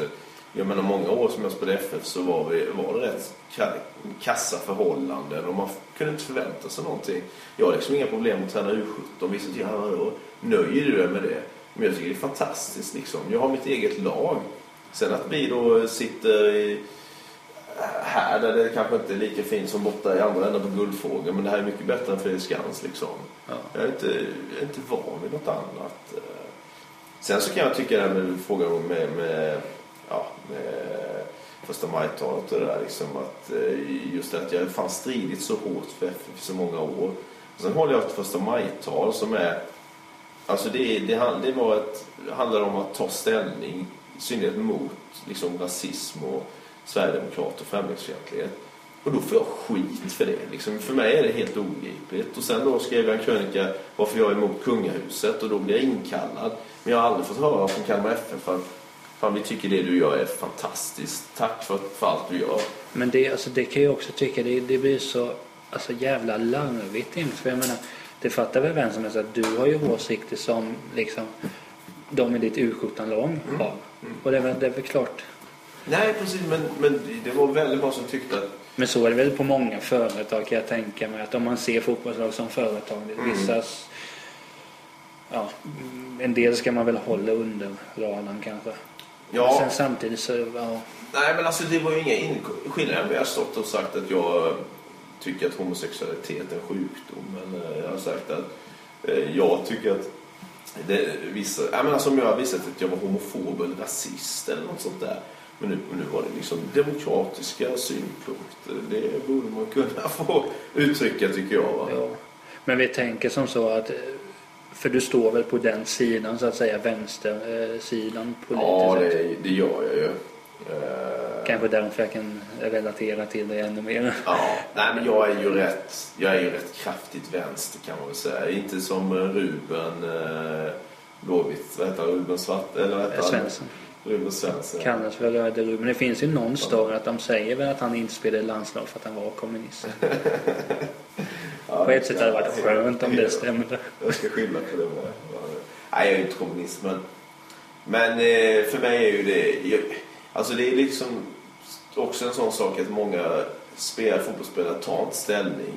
Jag menar många år som jag spelade FF så var, vi, var det rätt ka- kassa förhållanden och man kunde inte förvänta sig någonting. Jag har liksom inga problem att träna U17. Vissa tycker, ja då nöjer du dig med det. Men jag tycker det är fantastiskt liksom. Jag har mitt eget lag. Sen att vi då sitter i, här där det kanske inte är lika fint som borta i andra änden på Guldfågeln. Men det här är mycket bättre än Fredriksskans liksom. Ja. Jag är inte, jag är inte van vid något annat. Sen så kan jag tycka det här med frågan med, med, ja, eh, med första maj-talet och det där liksom att eh, just det att jag fan stridit så hårt för FF i så många år. Och sen håller jag ett första maj-tal som är Alltså det, det, det var ett, handlar om att ta ställning i synnerhet mot liksom, rasism och sverigedemokrat och främlingsfientlighet. Och då får jag skit för det. Liksom. För mig är det helt obegripligt. Och sen då skrev jag en krönika varför jag är emot kungahuset och då blir jag inkallad. Men jag har aldrig fått höra från Kalmar FF att fan vi tycker det du gör är fantastiskt. Tack för, för allt du gör. Men det, alltså, det kan jag också tycka, det, det blir så alltså, jävla larvigt inte. För jag menar, det fattar väl vem som helst att du har ju åsikter som liksom de i ditt U17-lag har. Och det är, väl, det är väl klart. Nej precis men, men det var väldigt många som tyckte att Men så är det väl på många företag kan jag tänka mig. Att om man ser fotbollslag som företag, vissa... s- Ja, en del ska man väl hålla under radarn kanske. Ja, Sen samtidigt så, ja. Nej, men alltså det var ju inga in- skillnader. Vi har stått och sagt att jag tycker att homosexualitet är en sjukdom. Men eh, jag har sagt att eh, jag tycker att det, vissa, ja, men alltså om jag har visat att jag var homofob eller rasist eller något sånt där. Men nu, nu var det liksom demokratiska synpunkter. Det borde man kunna få uttrycka tycker jag. Ja. Men vi tänker som så att eh, för du står väl på den sidan så att säga, vänstersidan politiskt Ja, sett. det, det gör jag ju. Eh, Kanske därför jag kan relatera till det ännu mer. Ja, nej men jag är ju rätt, jag är ju rätt kraftigt vänster kan man väl säga. Inte som eh, Ruben eh, Blåvitt, vad heter? Ruben Svart, eller vad heter? Svensson. Ruben Svensson. Kallas för Röde Ruben. Det finns ju någon story att de säger väl att han inte spelade landslag för att han var kommunist. Ja, På ett sätt hade det varit skönt om det stämde. Jag ska skylla på det. Nej, jag är inte kommunist men, men eh, för mig är ju det, jag, alltså det är liksom också en sån sak att många spelare, fotbollsspelare tar inte ställning.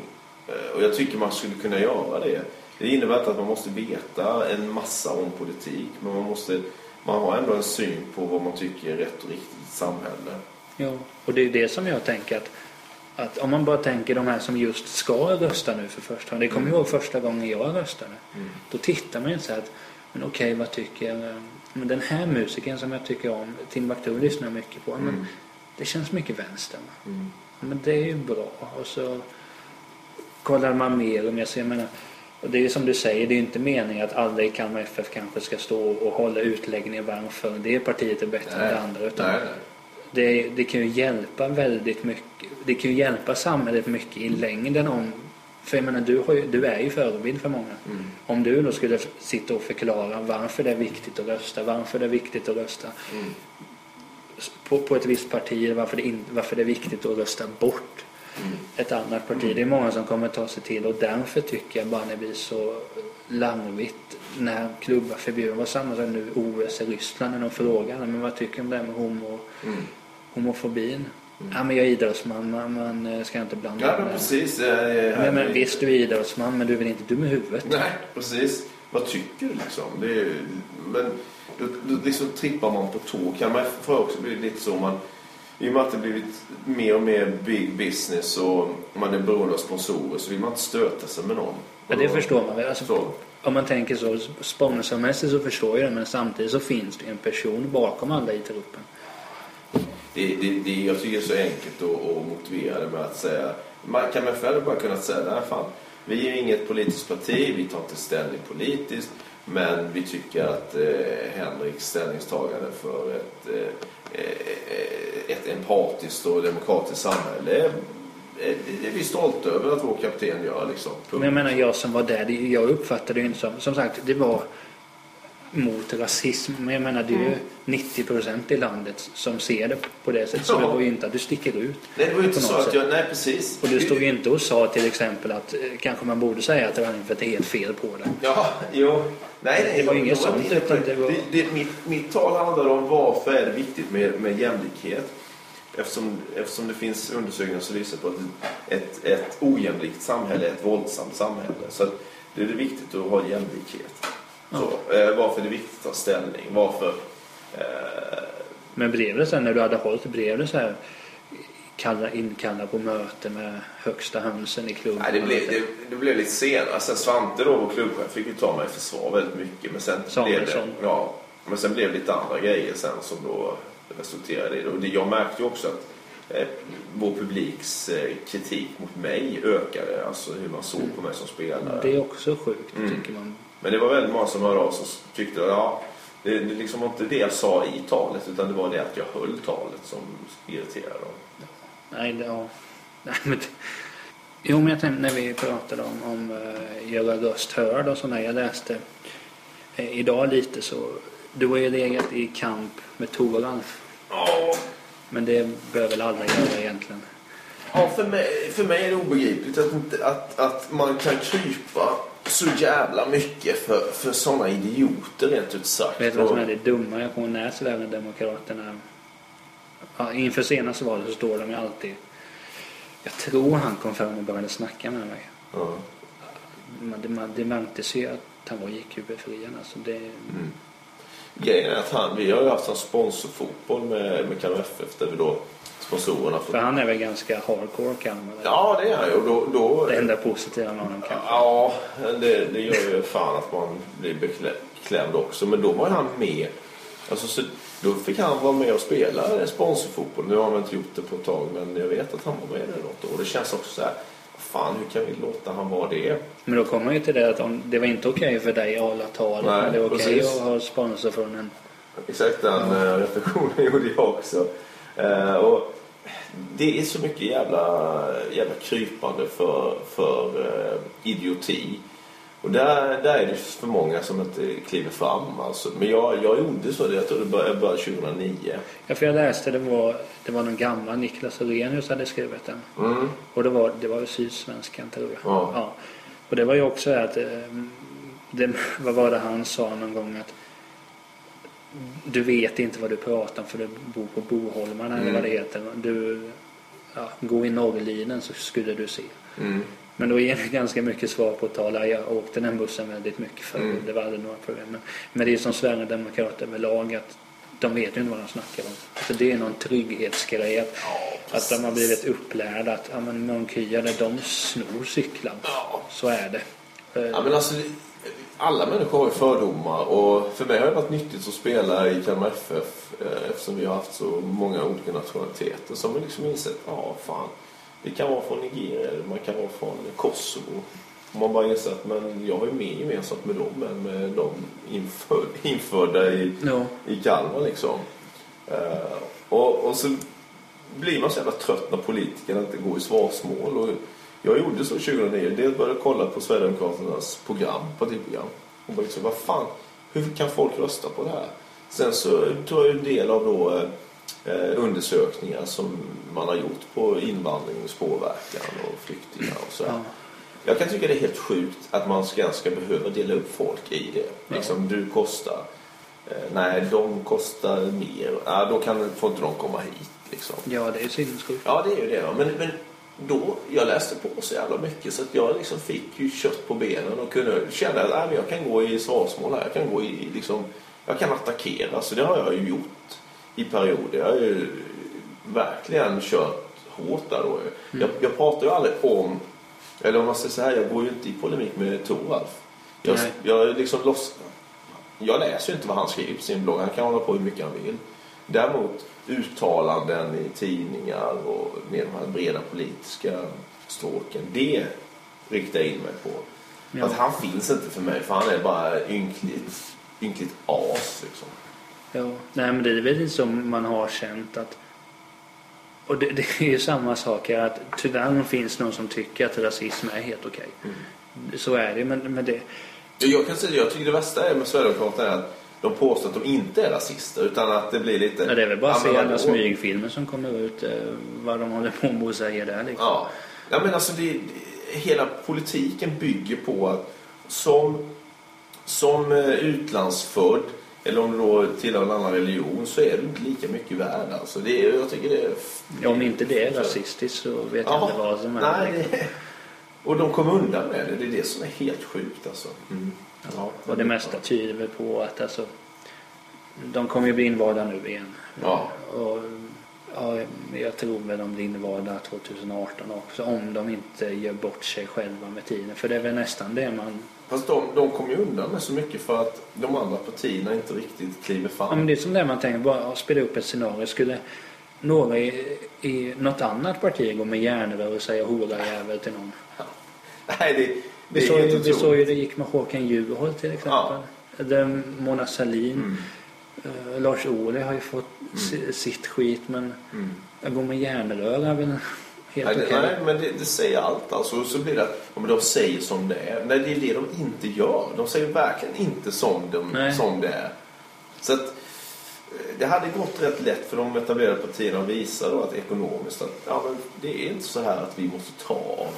Eh, Och jag tycker man skulle kunna göra det. Det innebär inte att man måste veta en massa om politik, men man måste man har ändå en syn på vad man tycker är rätt och riktigt i ett samhälle. Ja, och det är det som jag tänker att, att om man bara tänker de här som just ska rösta nu för första gången. Det kommer jag ihåg första gången jag röstade. Då tittar man ju så här att, men okej vad tycker men den här musikern som jag tycker om, Timbuktu lyssnar jag mycket på. Men det känns mycket vänster. va? Men det är ju bra. Och så kollar man mer om jag ser, jag menar, och det är som du säger, det är ju inte meningen att alla i Kalmar FF kanske ska stå och hålla utläggningar varför det partiet är bättre än det andra. Utan nej, nej. Det, det kan ju hjälpa väldigt mycket. Det kan ju hjälpa samhället mycket i längden om för jag menar, du, ju, du är ju förebild för många. Om du då skulle sitta och förklara varför det är viktigt att rösta, varför det är viktigt att rösta på, på ett visst parti, varför det, in, varför det är viktigt att rösta bort ett annat parti. Det är många som kommer ta sig till och därför tycker jag bara det blir så larvigt när klubbar förbjuder. Var samma som nu OS i Ryssland när de frågade men vad tycker du om det här med homo, homofobin? Ja men jag är idrottsman, man, eh, ska inte blanda Ja, men precis. eh, Men, men visst du är idrottsman men du är väl inte dum i huvudet? Nej, precis. vad tycker du liksom? Det är, men då, då liksom trippar man på tå. Kan man får också bli lite så man i och med att det blivit mer och mer big business och man är beroende av sponsorer så vill man inte stöta sig med någon. Ja, det förstår man väl. Alltså, Så. om man tänker så sponsormässigt så förstår jag det men samtidigt så finns det en person bakom alla i truppen. Det, det, det, jag tycker det är så enkelt att, att motivera det med att säga man kan med själv bara kunna säga nej fan vi är inget politiskt parti, vi tar inte ställning politiskt men vi tycker att eh, Henriks ställningstagande för ett, eh, eh ett empatiskt och demokratiskt samhälle eh, Det är, vi stolta över att vår kapten gör liksom. Men jag menar jag som var där, jag uppfattade det inte som, som sagt det var mot rasism. Men jag menar det är ju 90% i landet som ser det på det sättet. Så Ja. det var ju inte att du sticker ut. Nej, det var ju inte så att jag, nej precis. Och du stod ju inte och sa till exempel att eh, kanske man borde säga att Reinfeldt är helt fel på det. Ja, jo. Nej, nej. Det var jag- inget sånt, inne på utan det var- det, det, mitt, mitt tal handlar om varför är det viktigt med, med jämlikhet. Eftersom, eftersom det finns undersökningar som visar på att ett, ett ojämlikt samhälle är ett våldsamt samhälle. Så att det är det viktigt att ha jämlikhet. Så, eh, varför är det viktigt att ta ställning? Varför... Eh, Men det sen när du hade hållit, blev det så här kalla, inkalla på möte med högsta hönsen i klubben? nej, det, blev, det, det blev lite senare. Sen Svante då, vår klubbchef, fick ju ta mig i försvar väldigt mycket. Men sen blev det, ja, men sen blev det lite andra grejer sen som då resulterade i det. Och det, jag märkte ju också att eh, vår publiks eh, kritik mot mig ökade. Alltså hur man såg på mig som spelare. Det är också sjukt Mm. tycker man. Men det var väldigt många som hörde av sig och tyckte att ja, det, det liksom var inte det jag sa i talet utan det var det att jag höll talet som irriterade dem. Nej, det, ja. Nej, men jo, men jag tänkte när vi pratade om, om uh, göra röst hörd och sådär. Jag läste eh, idag lite så. Du har ju legat i kamp med Toralf. Ja, Men det bör väl alla göra egentligen. Ja, för mig, för mig är det obegripligt att, inte, att, att man kan krypa så jävla mycket för, för sådana idioter rent ut sagt. Vet du vad som är det dumma? Jag kommer när Sverigedemokraterna ja, inför senaste valet så står de ju alltid jag tror han kom fram och började snacka med mig. Ja. Men det, man- det märktes ju att han var IQ-befriad. Alltså det, Mm. Grejen är att han, vi har ju haft en sponsorfotboll med, med Kalmar FF där vi då sponsorerna För han är väl ganska hardcore Kalmar? eller? Ja, det är han ju. Då, då, Det enda positiva med honom kanske. Ja, det, det gör ju fan att man blir beklämd också. Men då var han med. Alltså, så, då fick han vara med och spela sponsorfotboll. Nu har han väl inte gjort det på ett tag, men jag vet att han var med där något år. Och det känns också så här, fan hur kan vi låta han vara det? Men då kommer man ju till det att om, det var inte okej för dig att hålla tal. Nej, Men det var okej precis. att ha sponsor från en... Exakt den eh, reflektionen gjorde jag också. Eh, och det är så mycket jävla, jävla krypande för, för eh, idioti. Och där, där är det för många som inte kliver fram. Alltså. Men jag, jag gjorde så. det. Jag tror det började, började 2009. Ja, för jag läste det var, det var någon gammal Niklas Orenius hade skrivit den. Mm. Och det var, det var Sydsvenskan tror jag. Ja. Och det var ju också att, eh, det, vad var det han sa någon gång att du vet inte vad du pratar om för du bor på Boholmarna eller Mm. vad det heter. Du, ja, gå i Norrlinen så skulle du se. Mm. Men då ger det ganska mycket svar på tala. Jag åkte den bussen väldigt mycket förr. Mm. Det var aldrig några problem. Men, men det är som Sverigedemokrater överlag att de vet ju inte vad de snackar om. Alltså det är någon trygghetsgrej. Att, att de har blivit upplärda att ja, men munkyare de snor cyklar. Ja. Så är det. Ja, men alltså, alla människor har ju fördomar och för mig har det varit nyttigt att spela i Kalmar FF eh, eftersom vi har haft så många olika nationaliteter som har liksom insett, ja fan, det kan vara från Nigeria eller man kan vara från Kosovo. Och man bara inser att men jag har ju mer gemensamt med dem än med de inför, införda i, Ja. i Kalmar liksom. Eh, och, och så blir man så jävla trött när politikerna inte går i svarsmål. Och jag gjorde så 2009. Dels började kolla på Sverigedemokraternas program, partiprogram. Och bara liksom, vad fan, hur kan folk rösta på det här? Sen så tror jag en del av då eh, undersökningar som man har gjort på invandringspåverkan och flyktingar och så. här. Ja. Jag kan tycka det är helt sjukt att man ska, ska behöva dela upp folk i det. Liksom, du kostar. Eh, nej, de kostar mer. Ja, då kan, får inte de komma hit. Liksom. ja, det är sinnessjukt. Ja, det är ju det. Men, men då, jag läste på så jävla mycket så att jag liksom fick ju kött på benen och kunde känna att äh, jag kan gå i svarsmål här. Jag kan gå i liksom, jag kan attackera. Så det har jag ju gjort i perioder. Jag har ju verkligen kört hårt där då. Mm. Jag, jag pratar ju aldrig om, eller om man säger så här, jag går ju inte i polemik med Toralf. Jag, jag liksom loss, jag läser ju inte vad han skriver på sin blogg. Han kan hålla på hur mycket han vill. Däremot uttalanden i tidningar och med de här breda politiska stråken. Det riktar jag in mig på. Ja. Att han finns inte för mig för han är bara ynkligt, ynkligt as liksom. Ja, nej men det är väl som man har känt att och det, det är ju samma sak här att tyvärr finns någon som tycker att rasism är helt okej. Okay. Mm. Så är det men, men det... Jag kan säga jag tycker det värsta är med Sverigedemokraterna är att de påstår att de inte är rasister utan att det blir lite... Ja, det är väl bara att se alla smygfilmer som kommer ut eh, vad de håller på med och säger där liksom. Ja, ja men alltså det, hela politiken bygger på att som, som eh, utlandsfödd eller om du då tillhör en annan religion så är du inte lika mycket värd. Alltså det är, jag tycker det är... Ja, om inte det är rasistiskt så vet ja, jag inte vad som är. Nej, det, och de kom undan med det. Det är det som är helt sjukt alltså. Mm. Ja, och det mesta tyder väl på att alltså, de kommer ju bli invalda nu igen. Ja. Och, ja, jag tror väl de blir invalda 2018 också om de inte gör bort sig själva med tiden. För det är väl nästan det man... Fast de, de kommer ju undan med så mycket för att de andra partierna inte riktigt kliver fram. Ja, men det är som det man tänker, bara spela upp ett scenario. Skulle några i, i något annat parti gå med järnrör och säga hora jävel till någon? Ja. Nej, det, vi såg, vi såg ju det gick med Håkan Juholt till exempel. Ja. Mona Sahlin. Mm. Uh, Lars Ohly har ju fått mm. sitt skit men mm. att gå med järnrör är väl helt okej. Okay. Nej, men det, det, säger allt alltså. Så blir det att ja, de säger som det är. Nej, det är det de inte gör. De säger verkligen inte som, de, som det är. Så att eh, det hade gått rätt lätt för de etablerade partierna att visa då att ekonomiskt att ja, men det är inte så här att vi måste ta av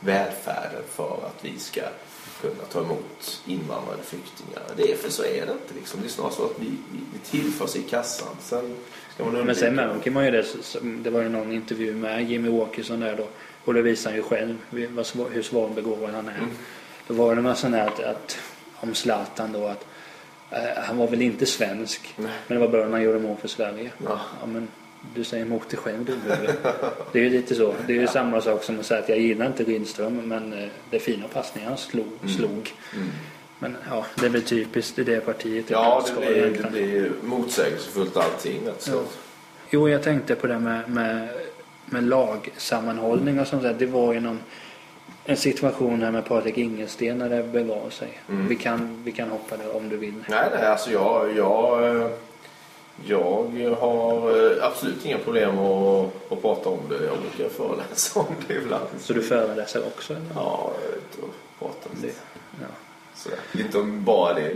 välfärden för att vi ska kunna ta emot invandrade flyktingar. Det är för så är det inte liksom. Det är snarare så att vi, vi tillförs i kassan. Sen ska man Men sen märker man ju det. Det var ju någon intervju med Jimmy Åkesson där då. Och det visar han ju själv hur svårbegåvad han är. Mm. Då var det något sånt här att, att om Zlatan då att eh, han var väl inte svensk. Nej. Men det var bra när han gjorde mål för Sverige. Ja. ja men du säger emot dig själv du Det är ju lite så. Det är ju samma sak som att säga att jag gillar inte Rydström men eh, det är fina passningar slog. Mm. slog. Mm. Men ja, det är väl typiskt i det partiet. Ja, det blir, det blir motsägelsefullt allting. Alltså. Ja. Jo, jag tänkte på det med, med, med lagsammanhållning och sånt där. Det var ju någon, en situation här med Patrik Ingelsten när det begav sig. Mm. Vi, kan, vi kan hoppa där om du vill. Nej, nej, alltså jag... jag eh, jag har eh, absolut inga problem att, att prata om det. Jag brukar föreläsa om det ibland. Så du föreläser också? Eller? Ja, jag är ute och pratar lite. Ja. Så, inte om bara det.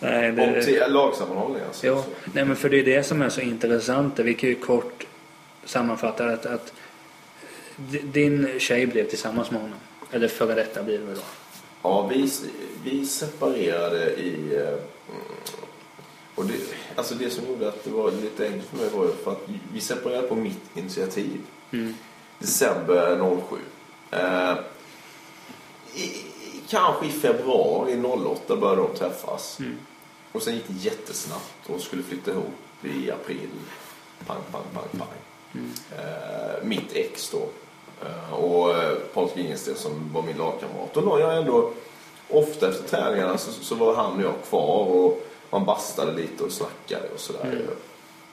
Nej, det... Om lagsammanhållning alltså. Ja, nej, men för det är det som är så intressant. Vi kan ju kort sammanfatta att, att din tjej blev tillsammans med honom. Eller före detta blir det väl då? Ja, vi, vi separerade i eh, och det, alltså det som gjorde att det var lite enkelt för mig var ju för att vi separerade på mitt initiativ. Mm. December 07. Eh, i, kanske i februari 08 började de träffas. Mm. Och sen gick det jättesnabbt och skulle flytta ihop i april. Pang, pang, pang, pang. Mm. Eh, mitt ex då. Eh, och eh, Patrik Ingensten som var min lagkamrat. Och då jag ändå, ofta efter träningarna så, så var han och jag kvar. Och man bastade lite och snackade och sådär. Mm.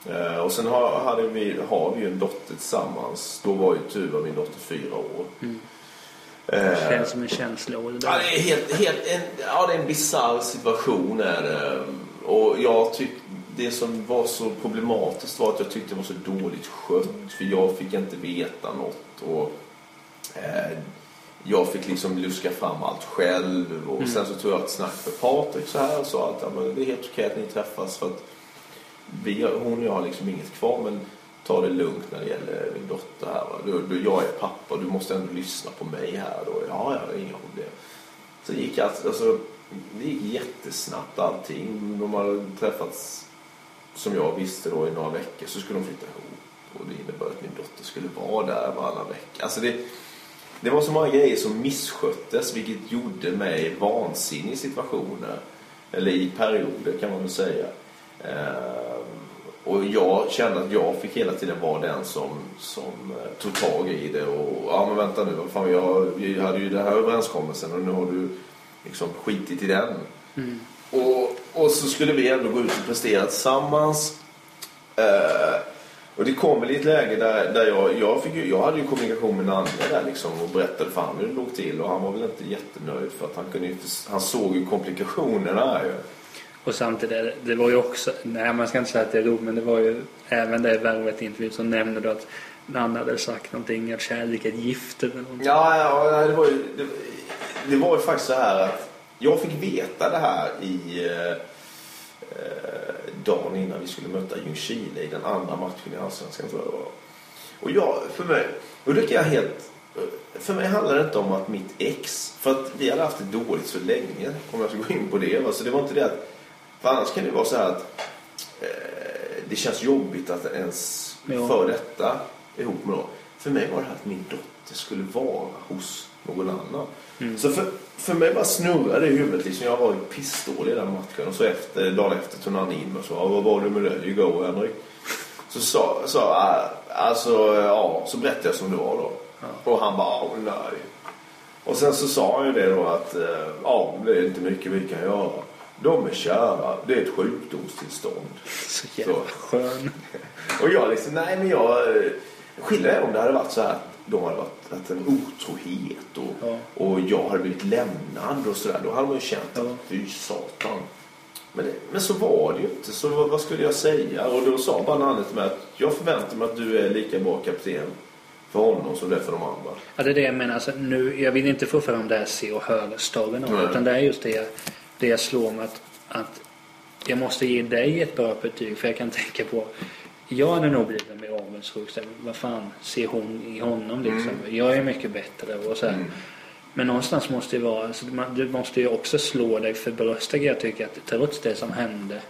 Uh, och sen har, hade vi, har vi ju en dotter tillsammans. Då var ju Tuva min dotter fyra år. Mm. Det känns som en känsla. Ja, det är helt, helt en, ja, det är en bisarr situation. Är. Och jag tyckte det som var så problematiskt var att jag tyckte det var så dåligt skött. För jag fick inte veta något. Och, eh, jag fick liksom luska fram allt själv och mm. sen så tog jag ett snack med Patrik så här och sa att ja, men det är helt okej att ni träffas för att vi, hon och jag har liksom inget kvar men ta det lugnt när det gäller min dotter här. Du, du, jag är pappa, du måste ändå lyssna på mig här då. Ja, ja, inga problem. Så gick alltså, alltså det gick jättesnabbt allting. De hade träffats som jag visste då i några veckor så skulle de flytta ihop. och det innebar att min dotter skulle vara där varannan vecka. Alltså det, det var så många grejer som missköttes vilket gjorde mig vansinnig i situationer. Eller i perioder kan man väl säga. Eh, och jag kände att jag fick hela tiden vara den som, som eh, tog tag i det och ja men vänta nu, fan, jag, jag hade ju den här överenskommelsen och nu har du liksom skitit i den. Mm. Och, och så skulle vi ändå gå ut och prestera tillsammans. Eh, och det kom väl i ett läge där, där jag, jag, fick jag hade ju kommunikation med Nanne där liksom och berättade för honom hur det låg till och han var väl inte jättenöjd för att han kunde inte, han såg ju komplikationerna ju. Och samtidigt, det var ju också, nej man ska inte säga att det är roligt, men det var ju även det i värvet intervju som nämnde du att Nanne hade sagt någonting att kärlek är ett gift eller någonting. Ja, ja det, var ju, det, det var ju faktiskt så här att jag fick veta det här i eh dagen innan vi skulle möta Ljungskile i den andra matchen i Allsvenskan tror jag det var. Och jag, för mig, och det kan jag helt för mig handlar det inte om att mitt ex, för att vi hade haft det dåligt så länge, om jag ska gå in på det. Va? Så det var inte det att, för annars kan det vara så här att eh, det känns jobbigt att ens Ja. för detta ihop med någon. För mig var det här att min dotter skulle vara hos någon annan. Så för, för mig bara snurrade det i huvudet. Liksom, jag var ju pissdålig i den matchen. Och så efter, dagen efter tog han in mig och sa "Ja, vad var det med dig igår Henrik? Så sa, sa "Ah, alltså, ja, så berättade jag som det var då. Och han bara, "Åh, nej. Och sen så sa han ju det då att, eh, ja, det är inte mycket vi kan göra. De är kära, det är ett sjukdomstillstånd. Så jävla skön. Och jag liksom, nej men jag... Skillnaden är om det hade varit så här de hade varit att en otrohet och, Ja. och jag hade blivit lämnad och sådär. Då hade man ju känt Ja. att fy satan. Men, det, men så var det ju inte. Så vad, vad skulle jag säga? Och då sa bara Nanne till mig att jag förväntar mig att du är lika bra kapten för honom som det är för de andra. Ja, det är det jag menar. Alltså, nu, jag vill inte få fram det här se och hör-storyn om utan det är just det jag, det jag slår mig att, att jag måste ge dig ett bra betyg för jag kan tänka på jag hade nog blivit mer avundsjuk. Vad fan ser hon i honom liksom? Jag är mycket bättre och så. Mm. Men någonstans måste det vara, alltså, man, du måste ju också slå dig för bröstet jag tycker att trots det som hände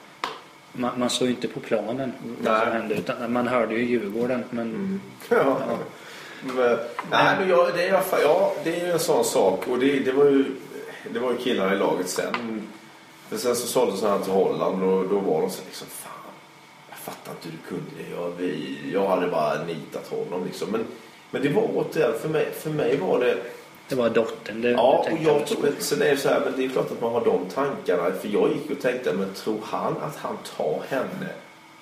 man, man såg ju inte på planen vad som hände utan man hörde ju Djurgården men Ja. Men, nej, men jag, det, är, ja, det är ju en sån sak. Och det, det, var ju, det var ju killarna i laget sen. För sen så såldes han till Holland och då var de så liksom Fan, fattar inte hur du kunde det. Jag, vi, jag hade bara nitat honom liksom. Men, men det var återigen, för mig, för mig var det... det var dottern. Det, Ja, och jag tror att, så det är så här, men det är klart att man har de tankarna. För jag gick och tänkte, men tror han att han tar henne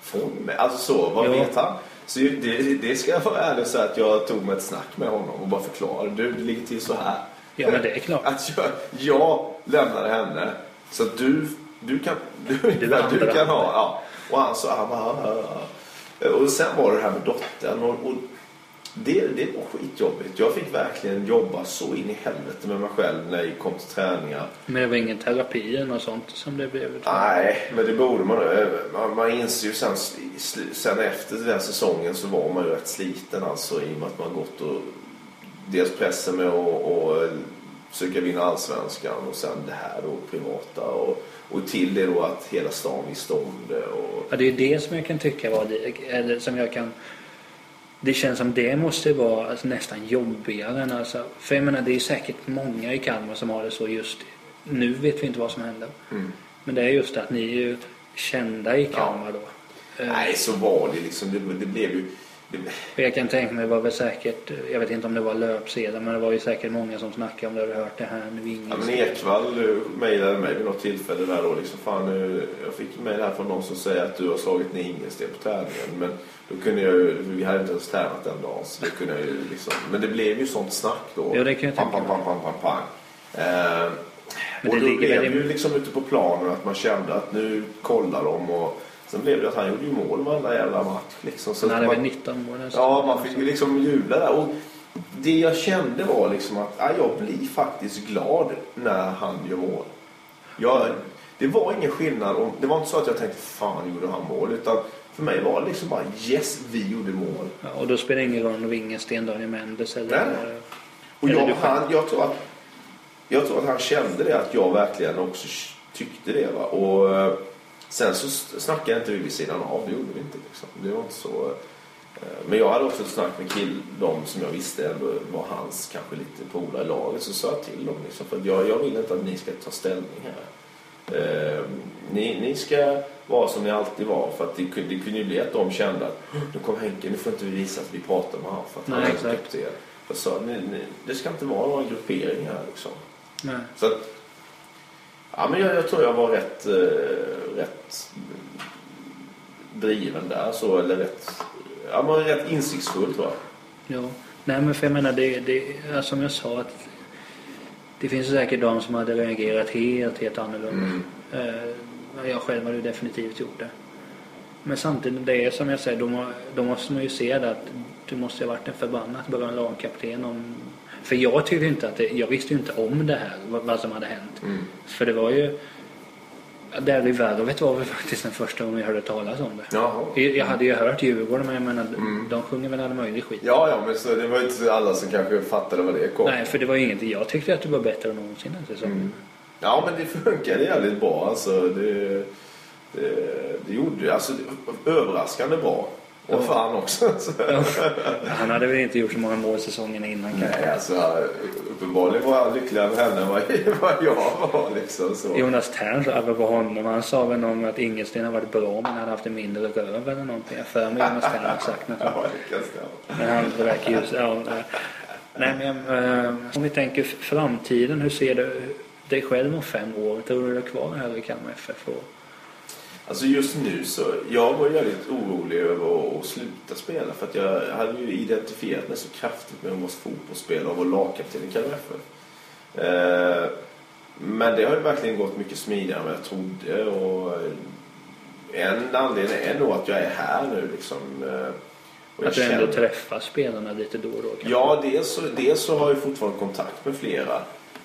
från mig? Alltså så, vad Ja. vet han? Så det, det ska jag vara ärlig och säga att jag tog mig ett snack med honom och bara förklarade. Du, det ligger till så här. Ja, men det är klart. Att jag, jag lämnade henne så att du, du kan, du, Du du, kan ha. Ja. Och han sa, han bara, "Ja, ja, ja." Och sen var det det här med dottern. Och, och det, det var skitjobbigt. Jag fick verkligen jobba så in i helvete med mig själv när jag kom till träningar. Men det var ingen terapi eller något sånt som det blev? Nej, men det borde man. Man, man inser ju sen, sen efter den säsongen så var man ju rätt sliten alltså i och med att man gått och dels pressen med att och försöka vinna allsvenskan och sen det här då privata och, och till det då att hela stan visste om det. Och, Ja, det är det som jag kan tycka var det, eller som jag kan det känns som det måste vara alltså, nästan jobbigare än alltså, För jag menar det är säkert många i Kalmar som har det så just Nu vet vi inte vad som händer. Mm. Men det är just det att ni är ju kända i Kalmar då. Eh, Nej, så var det liksom. Det, det blev ju... Jag kan tänka mig det var väl säkert, jag vet inte om det var löpsedeln men det var ju säkert många som snackade om det. Har du hört det här nu? Ingen Ja, men Ekvall eh, mejlade mig vid något tillfälle där då liksom fan nu, jag fick mejl här från någon som säger att du har slagit ner Ingelsten på träningen men då kunde jag ju, vi hade inte ens tränat den dagen så det kunde jag ju liksom, men det blev ju sånt snack då. Ja, det kan jag tänka pam, pam, pam, pam, pam. Eh, Men och det då blev det ju liksom ute på planen att man kände att nu kollar de och sen blev det att han gjorde ju mål varenda jävla match liksom. Så Han hade väl man- 19 mål? Ja, man fick ju liksom jubla där. Och det jag kände var liksom att ja, jag blir faktiskt glad när han gör mål. Jag, det var ingen skillnad. Om, det var inte så att jag tänkte fan gjorde han mål. Utan för mig var det liksom bara yes, vi gjorde mål. Ja, och då spelar det ingen roll om det var ingen Sten-Daniel Mendes eller... Nej. Och Eller jag, du själv. han, jag, tror att, jag tror att han kände det, att jag verkligen också tyckte det. Va? Och eh, sen så snackade inte vi vid sidan av, det gjorde vi inte. Liksom. Det var inte så. Eh, Men jag hade också ett snack med kill, de som jag visste ändå var hans kanske lite polare i laget. Så sa jag till dem liksom, för jag, jag vill inte att ni ska ta ställning här. Eh, ni, ni ska vara som ni alltid var. För att det, det kunde ju bli att de kände att nu kom Henke, nu får inte vi visa att vi pratar med honom för att han Nej, är exakt. kapten. Jag sa, ni, ni, det ska inte vara några grupperingar här liksom. Nej. Så att, ja men jag, jag tror jag var rätt, eh, rätt driven där så, eller rätt, ja men rätt insiktsfull tror jag. Ja. Nej men för jag menar det, det ja, som jag sa att det finns säkert de som hade reagerat helt, helt annorlunda. Eh, jag själv hade definitivt gjort det. Men samtidigt, det är som jag säger, då, må, då måste man ju se det att du måste ha varit en förbannat bra lagkapten om... För jag tyckte inte att det, jag visste ju inte om det här, vad, vad som hade hänt. För det var ju... Där i värvet var väl faktiskt den första gången jag hörde talas om det. Jaha. Jag hade ju hört Djurgården men jag menar, de sjunger väl all möjlig skit. Ja, ja, men så, det var inte alla som kanske fattade vad det kom. Nej, för det var ju ingenting. Jag tyckte att det var bättre än någonsin den säsongen. Ja, men det funkade jävligt bra. Alltså, det, det, det gjorde alltså, det, överraskande bra. Och fan också. Så. Han hade väl inte gjort så många mål säsongen innan kanske. Nej, alltså uppenbarligen var jag lyckligare med henne än vad, jag var. Liksom, så. Jonas Tern sa apropå honom. Han sa väl någon att Ingelsten har varit bra men hade haft en mindre röv eller någonting. Jag för mig Jonas Tern har sagt något. Ja, det kan stämma. Men han verkar ju... Ja, nej. nej men eh, om vi tänker framtiden. Hur ser du dig själv om fem år? Tror du du är kvar här i Kalmar FF? Och, Alltså just nu så, jag var väldigt orolig över att, sluta spela för att jag hade ju identifierat mig så kraftigt med att vara fotbollsspelare och vara lagkapten i Kalmar. Eh, men det har ju verkligen gått mycket smidigare än vad jag trodde och en anledning är nog att jag är här nu liksom. eh, och jag att du ändå känner- träffar spelarna lite då och då kanske? Ja, dels så, dels så har jag fortfarande kontakt med flera.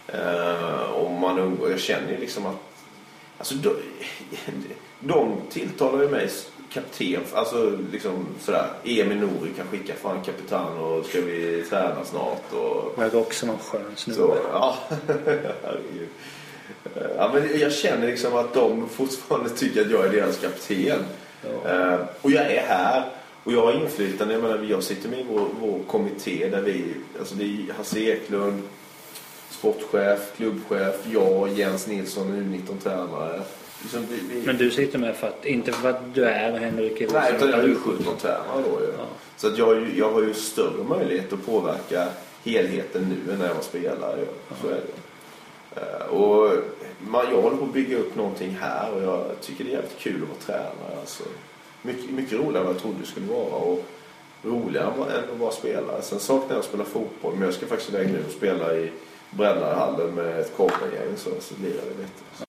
Eh, och man umgås. Jag känner ju liksom att... Alltså, de, de tilltalar ju mig kapten. Alltså liksom sådär. Emil Nouri kan skicka fan kapitan och ska vi träna snart och... Jag är också någon skön snubbe. Ja. Ja, men jag känner liksom att de fortfarande tycker att jag är deras kapten. Ja. Eh, och jag är här. Och jag har inflytande. Jag menar, jag sitter med i vår, vår kommitté där vi... Alltså det är Hasse Eklund, sportchef, klubbchef, jag, Jens Nilsson, U19-tränare. Liksom vi, vi, Men du sitter med för att, inte för att du är Henrik Olsson, Nej, utan jag är ju 17-tränare då ju. Ja. Så att jag, jag har ju större möjlighet att påverka helheten nu än när jag var spelare. Så är det. Eh, Och man, jag håller på att bygga upp någonting här och jag tycker det är jävligt kul att vara tränare. Alltså, mycket, mycket roligare än vad jag trodde det skulle vara. Och roligare än att vara spelare. Sen saknar jag att spela fotboll men jag ska faktiskt iväg nu och spela i Brännarhallen med ett korpengäng så, så blir det lite.